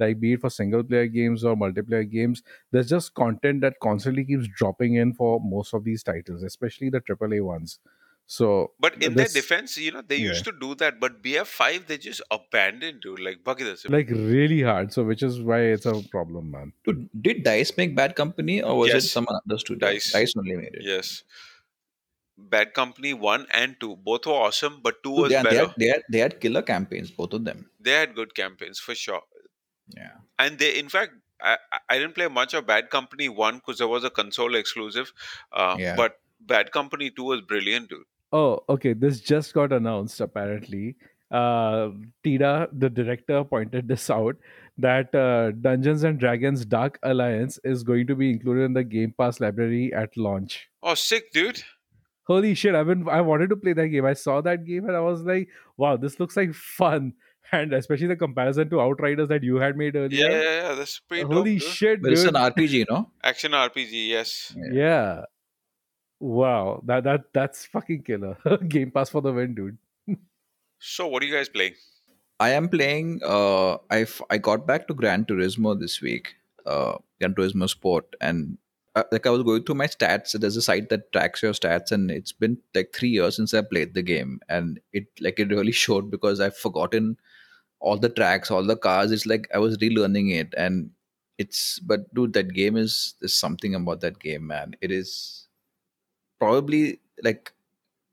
like be it for single player games or multiplayer games. There's just content that constantly keeps dropping in for most of these titles, especially the AAA ones. So, But in their defense, you know, they Yeah. used to do that, but BF5 they just abandoned, dude. Like Bucky the like really hard. So, which is why it's a problem, man. Dude, did Dice make Bad Company or was it Yes. someone other studio? Dice. Dice only made it. Yes. Bad Company 1 and 2. Both were awesome, but 2 Dude, was they, had, they, better. had, they, had, they had killer campaigns, both of them. They had good campaigns for sure. Yeah. And they, in fact, I, I- I didn't play much of Bad Company 1 because there was a console exclusive. Uh, Yeah. But Bad Company 2 was brilliant, dude. Oh, okay. This just got announced apparently. Uh, Tida, the director, pointed this out that uh, Dungeons and Dragons Dark Alliance is going to be included in the Game Pass library at launch. Oh, sick, dude. Holy shit! I've been I wanted to play that game. I saw that game and I was like, wow, this looks like fun. And especially the comparison to Outriders that you had made earlier. yeah, yeah. That's pretty dope, Holy dude. shit, But it's an RPG, no? Action RPG, yes. yeah. Wow, that that that's fucking killer. [laughs] Game Pass for the win, dude. So, what are you guys playing? I am playing. Uh, I f- I got back to Gran Turismo this week. Uh, Gran Turismo Sport, and uh, like I was going through my stats. There's a site that tracks your stats, and it's been like three years since I played the game, and it like it really [laughs] showed because I've forgotten all the tracks, all the cars. It's like I was relearning it, and it's but dude, that game is there's something about that game, man. It is probably like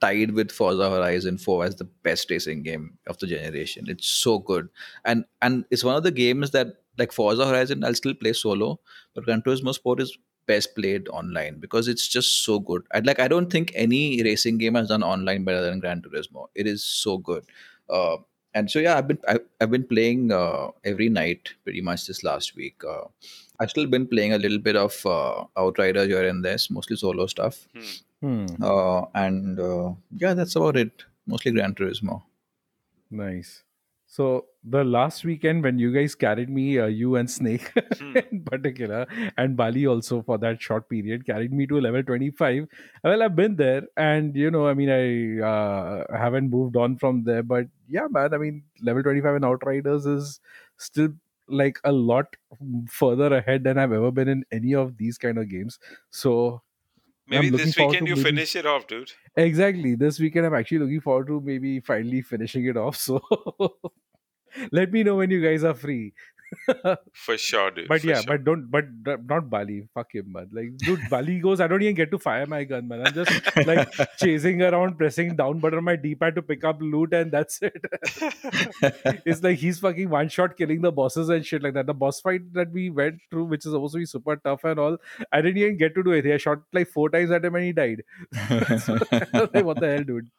tied with Forza Horizon 4 as the best racing game of the generation. It's so good. And and it's one of the games that like Forza Horizon I'll still play solo, but Gran Turismo Sport is best played online because it's just so good. I like I don't think any racing game has done online better than Gran Turismo. It is so good. Uh, and so yeah, I've been I've, I've been playing uh, every night pretty much this last week. Uh, I've still been playing a little bit of uh, Outrider here and there, mostly solo stuff. Hmm. Uh, and uh, yeah, that's about it. Mostly Gran Turismo. Nice. So the last weekend when you guys carried me, uh, you and Snake [laughs] Hmm. in particular, and Bali also for that short period carried me to level twenty five. Well, I've been there, and you know, I mean, I uh, haven't moved on from there, but yeah, man, I mean, level twenty five in Outriders is still like a lot further ahead than I've ever been in any of these kind of games. So Maybe this weekend you maybe- finish it off, dude. Exactly. This weekend, I'm actually looking forward to maybe finally finishing it off. [laughs] So let me know when you guys are free. [laughs] For sure, dude. But yeah, sure. but don't, but not Bali. Fuck him, man. Like, dude, Bali goes, I don't even get to fire my gun, man. I'm just like [laughs] chasing around, pressing down button on my D pad to pick up loot, and that's it. [laughs] it's like he's fucking one shot killing the bosses and shit like that. The boss fight that we went through, which is supposed to be super tough and all, I didn't even get to do it. I shot like four times at him and he died. like, what the hell, dude?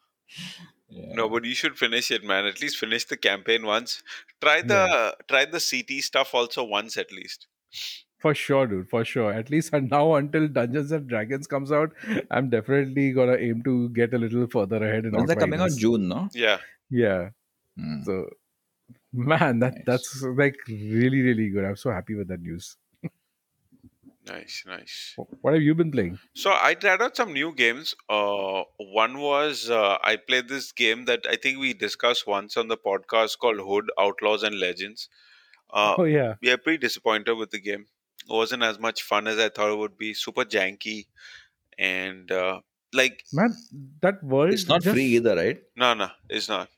Yeah. No, but you should finish it, man. At least finish the campaign once. Try the try the CT stuff also once at least. For sure, dude. For sure. At least [laughs] and now until Dungeons and Dragons comes out, I'm definitely gonna aim to get a little further ahead in When's that coming out? June, no? Yeah. Yeah. Hmm. So, man, that Nice. that's like really really good. I'm so happy with that news. Nice, nice. What have you been playing? So I tried out some new games. Uh, one was uh, I played this game that I think we discussed once on the podcast called Hood Outlaws and Legends. Uh, oh yeah, we are pretty disappointed with the game. It wasn't as much fun as I thought it would be. Super janky, and uh, like man, that world. It's not just- free either, right? no, no, it's not.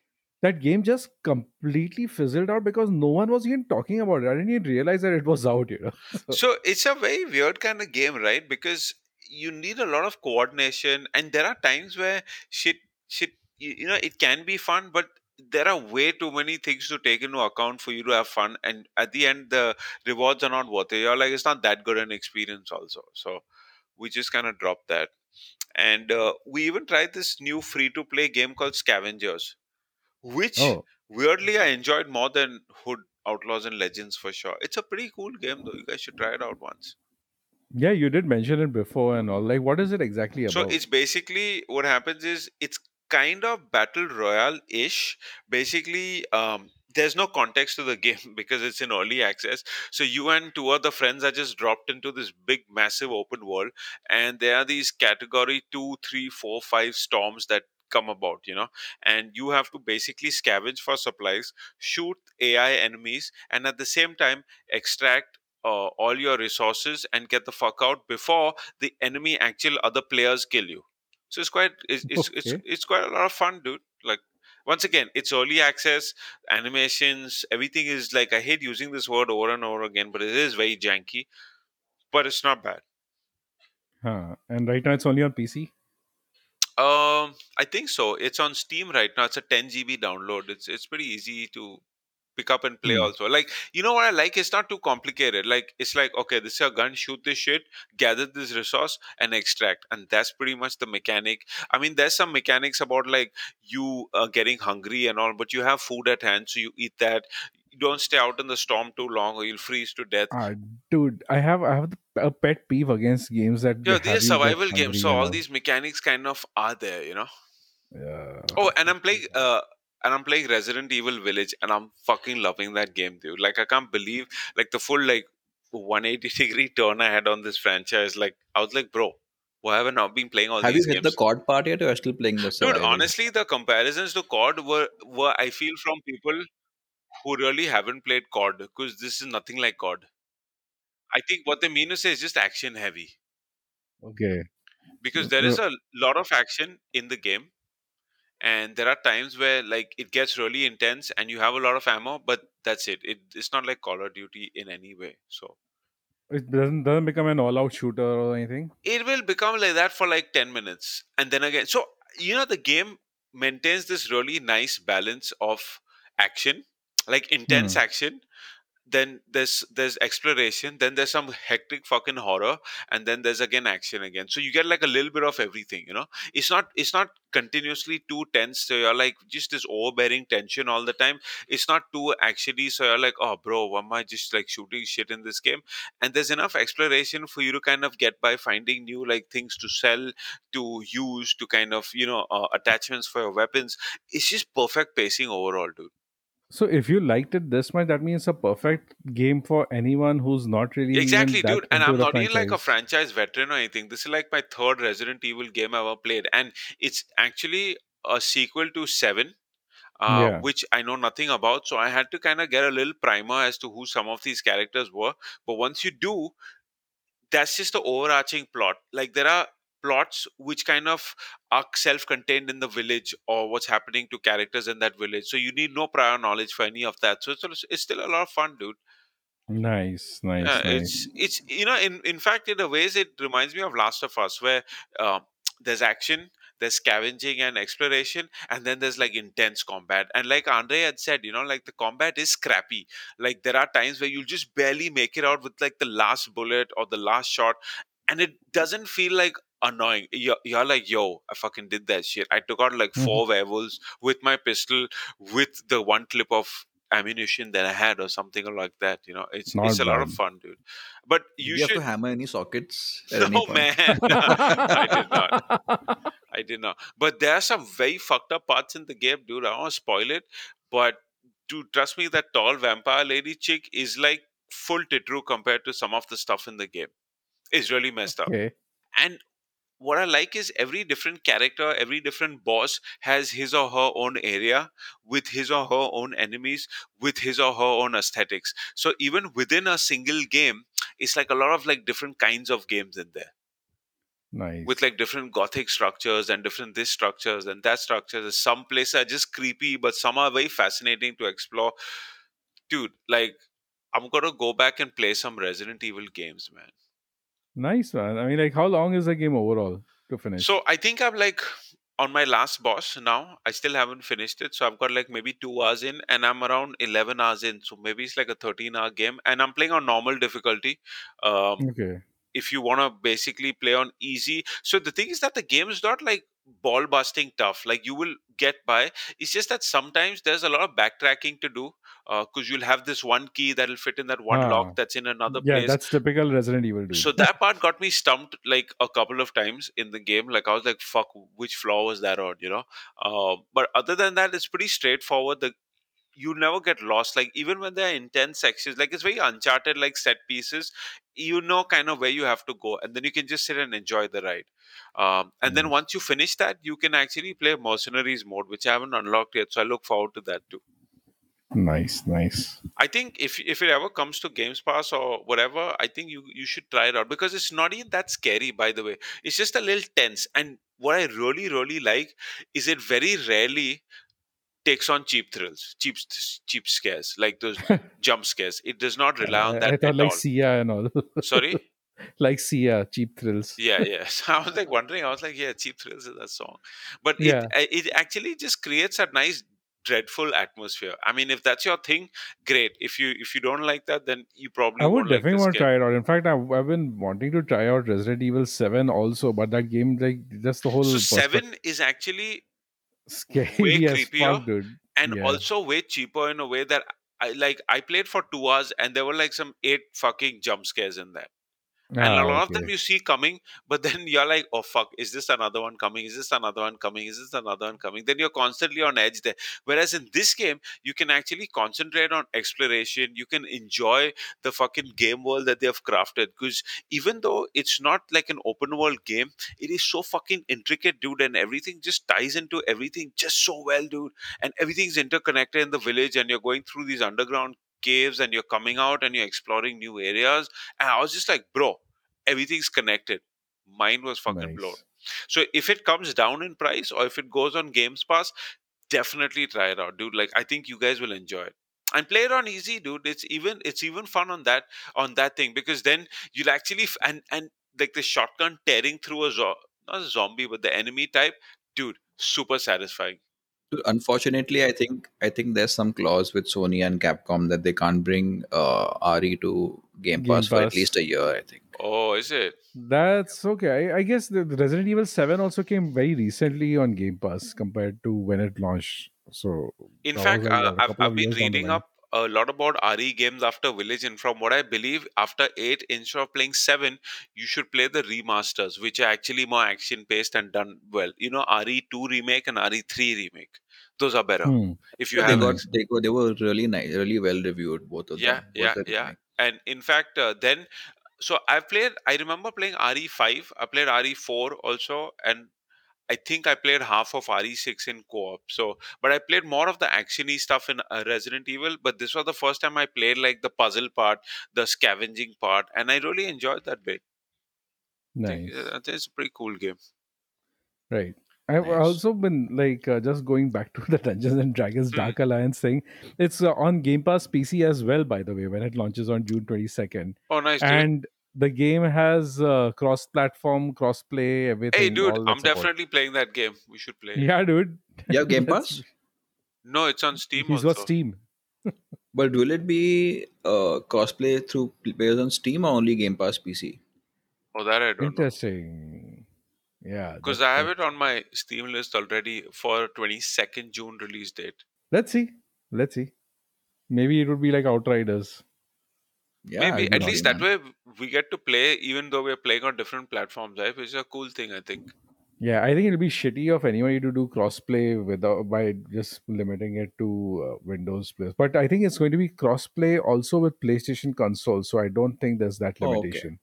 That game just completely fizzled out because no one was even talking about it. I didn't even realize that it was out. You know. [laughs] So it's a very weird kind of game, right? Because you need a lot of coordination, and there are times where shit, shit, you, know, it can be fun, but there are way too many things to take into account for you to have fun, and at the end, the rewards are not worth it. You're like, it's not that good an experience, also. So we just kind of dropped that, and uh, we even tried this new free-to-play game called Scavengers, which Oh, weirdly I enjoyed more than Hood Outlaws and Legends for sure. It's a pretty cool game though. You guys should try it out once. Yeah, you did mention it before and all. Like, what is it exactly about? So about? it's basically what happens is it's kind of battle royale ish. Basically, um, there's no context to the [laughs] game because it's in early access. So you and two other friends are just dropped into this big, massive open world, and there are these category two, three, four, five storms that come about, you know, and you have to basically scavenge for supplies, shoot AI enemies, and at the same time extract. Uh, all your resources and get the fuck out before the enemy actual other players kill you so it's quite it's it's it's, it's quite a lot of fun dude like once again it's early access animations everything is like i hate using this word over and over again but it is very janky but it's not bad Huh. And right now it's only on PC. Um i think so it's on steam right now it's a 10 gb download it's it's pretty easy to pick up and play Hmm. also like you know what i like it's not too complicated like it's like okay this is a gun shoot this shit gather this resource and extract and that's pretty much the mechanic i mean there's some mechanics about like you uh, getting hungry and all but you have food at hand so you eat that don't stay out in the storm too long or you'll freeze to death Ah, dude, I have I have a pet peeve against games that you know these are survival games so all all. these mechanics kind of are there you know Yeah. Oh, and I'm playing uh and I'm playing Resident Evil Village and I'm fucking loving that game, dude. Like I can't believe like the full like 180 degree turn I had on this franchise. Like I was like, bro, why have I not been playing all Have you these hit the games? COD part yet, or are you still playing the Dude, survival? honestly, the comparisons to COD were were I feel from people who really haven't played COD because this is nothing like COD. I think what they mean to say is just action heavy Okay. because there is a lot of action in the game and there are times where like it gets really intense and you have a lot of ammo but that's it, it it's not like call of duty in any way so It doesn't doesn't become an all-out shooter or anything. it will become like that for like 10 minutes and then again so you know the game maintains this really nice balance of action like intense Hmm. action then there's there's exploration then there's some hectic fucking horror and then there's again action again. So you get like a little bit of everything you know? It's not it's not continuously too tense so you're like just this overbearing tension all the time. It's not too actually so you're like oh bro why am i just like shooting shit in this game? And there's enough exploration for you to kind of get by finding new like things to sell to use to kind of you know uh, attachments for your weapons. It's just perfect pacing overall dude So if you liked it this much, that means a perfect game for anyone who's not really Exactly, dude. And I'm not even like a franchise. veteran or anything. This is like my third Resident Evil game I ever played. And it's actually a sequel to 7, uh, Yeah. which I know nothing about. So I had to kind of get a little primer as to who some of these characters were. But once you do, that's just the overarching plot. Like there are plots which kind of are self-contained in the village or what's happening to characters in that village. So you need no prior knowledge for any of that. So it's, it's still a lot of fun, dude. Nice, nice, Yeah, nice. it's it's you know in in fact in a ways it reminds me of Last of Us where um, there's action, there's scavenging and exploration, and then there's like intense combat. And like Andre had said, you know, like the combat is scrappy. Like there are times where you'll just barely make it out with like the last bullet or the last shot, and it doesn't feel like annoying. You're, you're like, yo, I fucking did that shit. I took out like Mhm. four werewolves with my pistol with the one clip of ammunition that I had or something like that. You know, it's Not it's a lot of fun, dude. But you you have to hammer any sockets [laughs] any No point? man, [laughs] I did not. [laughs] I did not. But there are some very fucked up parts in the game, dude. I don't want to spoil it, but dude, trust me, that tall vampire lady chick is like full titru compared to some of the stuff in the game. It's really messed up. And what I like is every different character, every different boss has his or her own area with his or her own enemies, with his or her own aesthetics. So even within a single game, it's like a lot of like different kinds of games in there Nice. with like different gothic structures and different this structures and that structures. Some places are just creepy, but some are very fascinating to explore. Dude, like I'm gonna go back and play some Resident Evil games, man. Nice man. I mean, like, how long is the game overall to finish? So I think I'm like on my last boss now. I still haven't finished it, so I've got like maybe two hours in, and I'm around eleven hours in. So maybe it's like a thirteen-hour game, and I'm playing on normal difficulty. Um, okay. If you want to basically play on easy, so the thing is that the game is not like ball busting tough. Like you will get by. It's just that sometimes there's a lot of backtracking to do because you'll have this one key that'll fit in that one Ah. lock that's in another yeah, place. that's typical Resident Evil. Dude. So that part [laughs] got me stumped like a couple of times in the game. Like I was like, "Fuck, which floor was that on?" You know. Uh, but other than that, it's pretty straightforward. The you never get lost. Like even when there are intense sections, like it's very uncharted, like set pieces. You know, kind of where you have to go, and then you can just sit and enjoy the ride. Um, and then once you finish that, you can actually play mercenaries mode, which I haven't unlocked yet. So I look forward to that too. nice, nice. I think if if it ever comes to Games Pass or whatever, I think you you should try it out because it's not even that scary. By the way, it's just a little tense. And what I really really like is it very rarely takes on cheap thrills, cheap cheap scares like those [laughs] jump scares. It does not rely on that I thought like all. Sia and all. Sorry. [laughs] like Sia, cheap thrills. Yeah, [laughs] yeah. So I was like wondering. I was like, yeah, cheap thrills is that song, but Yeah. it it actually just creates a nice dreadful atmosphere. I mean, if that's your thing, great. If you if you don't like that, then you probably I would like definitely this want to try it out. In fact, I've, I've been wanting to try out Resident Evil 7 also, but that game, like, just the whole So seven is actually scary way [laughs] creepier fuck, dude. and Yeah. also way cheaper in a way that I like. I played for two hours and there were like some eight fucking jump scares in there. And a Ah, lot of them you see coming [laughs] but then you're like oh fuck is this another one coming? Is this another one coming? Is this another one coming? Then you're constantly on edge there. Whereas in this game you can actually concentrate on exploration. You can enjoy the fucking game world that they have crafted because even though it's not like an open world game it is so fucking intricate dude and everything just ties into everything just so well dude. And everything's interconnected in the village and you're going through these underground caves and you're coming out and you're exploring new areas and I was just like, bro, everything's connected. Mine was fucking blown. So if it comes down in price or if it goes on Games Pass, definitely try it out, dude. Like I think you guys will enjoy it. And play it on easy, dude. It's even it's even fun on that on that thing because then you'll actually f- and and like the shotgun tearing through a zo- not a zombie but the enemy type, dude, super satisfying. Unfortunately, I think I think there's some clause with Sony and Capcom that they can't bring uh, RE to Game Game Pass for at least a year. I think. Oh, is it? That's okay. I, I guess the the Resident Evil 7 also came very recently on Game Pass compared to when it launched. So, In fact, like, uh, what, a I've, I've been years reading line. up a lot about RE games after Village, and from what I believe, after 8, instead of playing 7, you should play the remasters, which are actually more action paced and done well. You know, RE2 remake and RE3 remake. Those are better. Hmm. If you Yeah, they have got they got they were really nice, really well reviewed. Both of Yeah, them. both yeah, the yeah. And in fact, uh, then, so I've played, I remember playing RE5, I played RE4 also, and I think I played half of RE6 in co-op. So, but I played more of the actiony stuff in uh, Resident Evil. But this was the first time I played like the puzzle part, the scavenging part, and I really enjoyed that bit. Nice. I think, uh, It's a pretty cool game. Right. I've Nice. also been like uh, just going back [laughs] to the Dungeons and Dragons Hmm. Dark Alliance thing. It's uh, on Game Pass PC as well, by the way, when it launches on June 22nd. Oh, nice, dude. And the game has uh, cross-platform, cross-play, everything. hey, dude, I'm support. definitely playing that game. We should play. Yeah, dude. You have Game [laughs] Pass, No, it's on Steam He's also. got Steam. [laughs] but will it be uh, crossplay through players on Steam or only Game Pass PC? Oh, that I don't know. Interesting. Yeah. Because I have that- it on my Steam list already for 22nd June release date. Let's see. Let's see. Maybe it would be like Outriders. Yeah, Maybe at least that naughty, way we get to play even though we're playing on different platforms, right? Which is a cool thing, I think. Yeah, I think it'll be shitty of anybody to do crossplay without by just limiting it to uh, Windows players. But I think it's going to be crossplay also with PlayStation console. So I don't think there's that Oh, okay. limitation.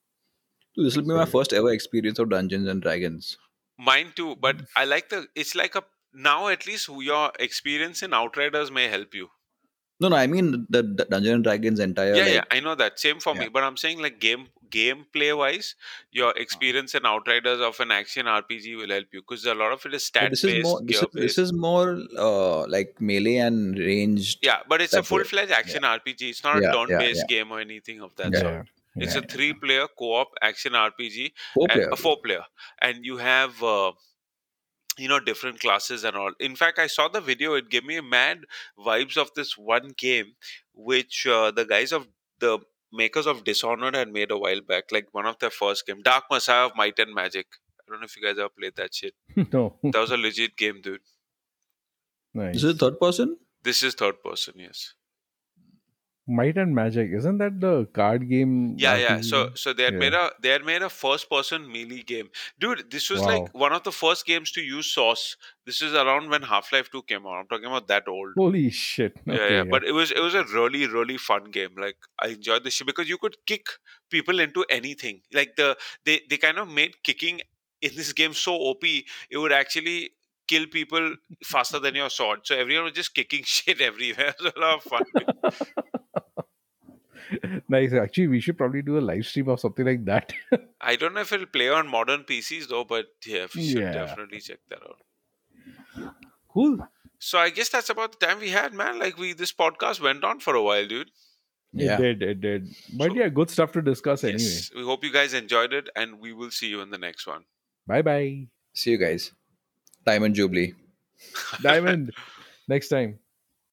This will be my first ever experience of Dungeons and Dragons. Mine too, but I like the. It's like a now at least your experience in Outriders may help you. No, no, I mean the, the Dungeons and Dragons entire. yeah, like, yeah, I know that. Same for me, but I'm saying like game gameplay wise, your experience in Outriders of an action RPG will help you because a lot of it is stat this is based, more. This is, this is more uh, like melee and ranged. Yeah, but it's a full fledged action RPG. It's not Yeah, a turn based yeah. game or anything of that Yeah. sort. It's yeah. a three player co op action RPG Four player. a four player and you have uh, you know different classes and all in fact i saw the video it gave me mad vibes of this one game which uh, the guys of the makers of dishonored had made a while back like one of their first game dark messiah of might and magic I don't know if you guys ever played that shit. [laughs] no. That was a legit game, dude. nice. Is it third person? This is third person, yes. Might and Magic. Isn't that the card game? Yeah, yeah. So so they had Yeah. made a they had made a first person melee game. Dude, this was like one of the first games to use Source. This is around when Half-Life 2 came out. I'm talking about that old. Holy shit. Yeah, Okay, yeah. But it was it was a really, really fun game. Like I enjoyed the shit because you could kick people into anything. Like the they, they kind of made kicking in this game so OP, it would actually kill people faster than your sword. So everyone was just kicking [laughs] shit everywhere. [laughs] It was a lot of fun. [laughs] [laughs] nice. Actually, we should probably do a live stream of something like that. [laughs] I don't know if it'll play on modern PCs though, but yeah, we should Yeah. definitely check that out. cool. So I guess that's about the time we had, man. Like we this podcast went on for a while, dude. Yeah. It did. It did. But So- yeah, good stuff to discuss anyway. Yes. We hope you guys enjoyed it and we will see you in the next one. Bye bye. See you guys. Diamond Jubilee. Diamond. [laughs] Next time.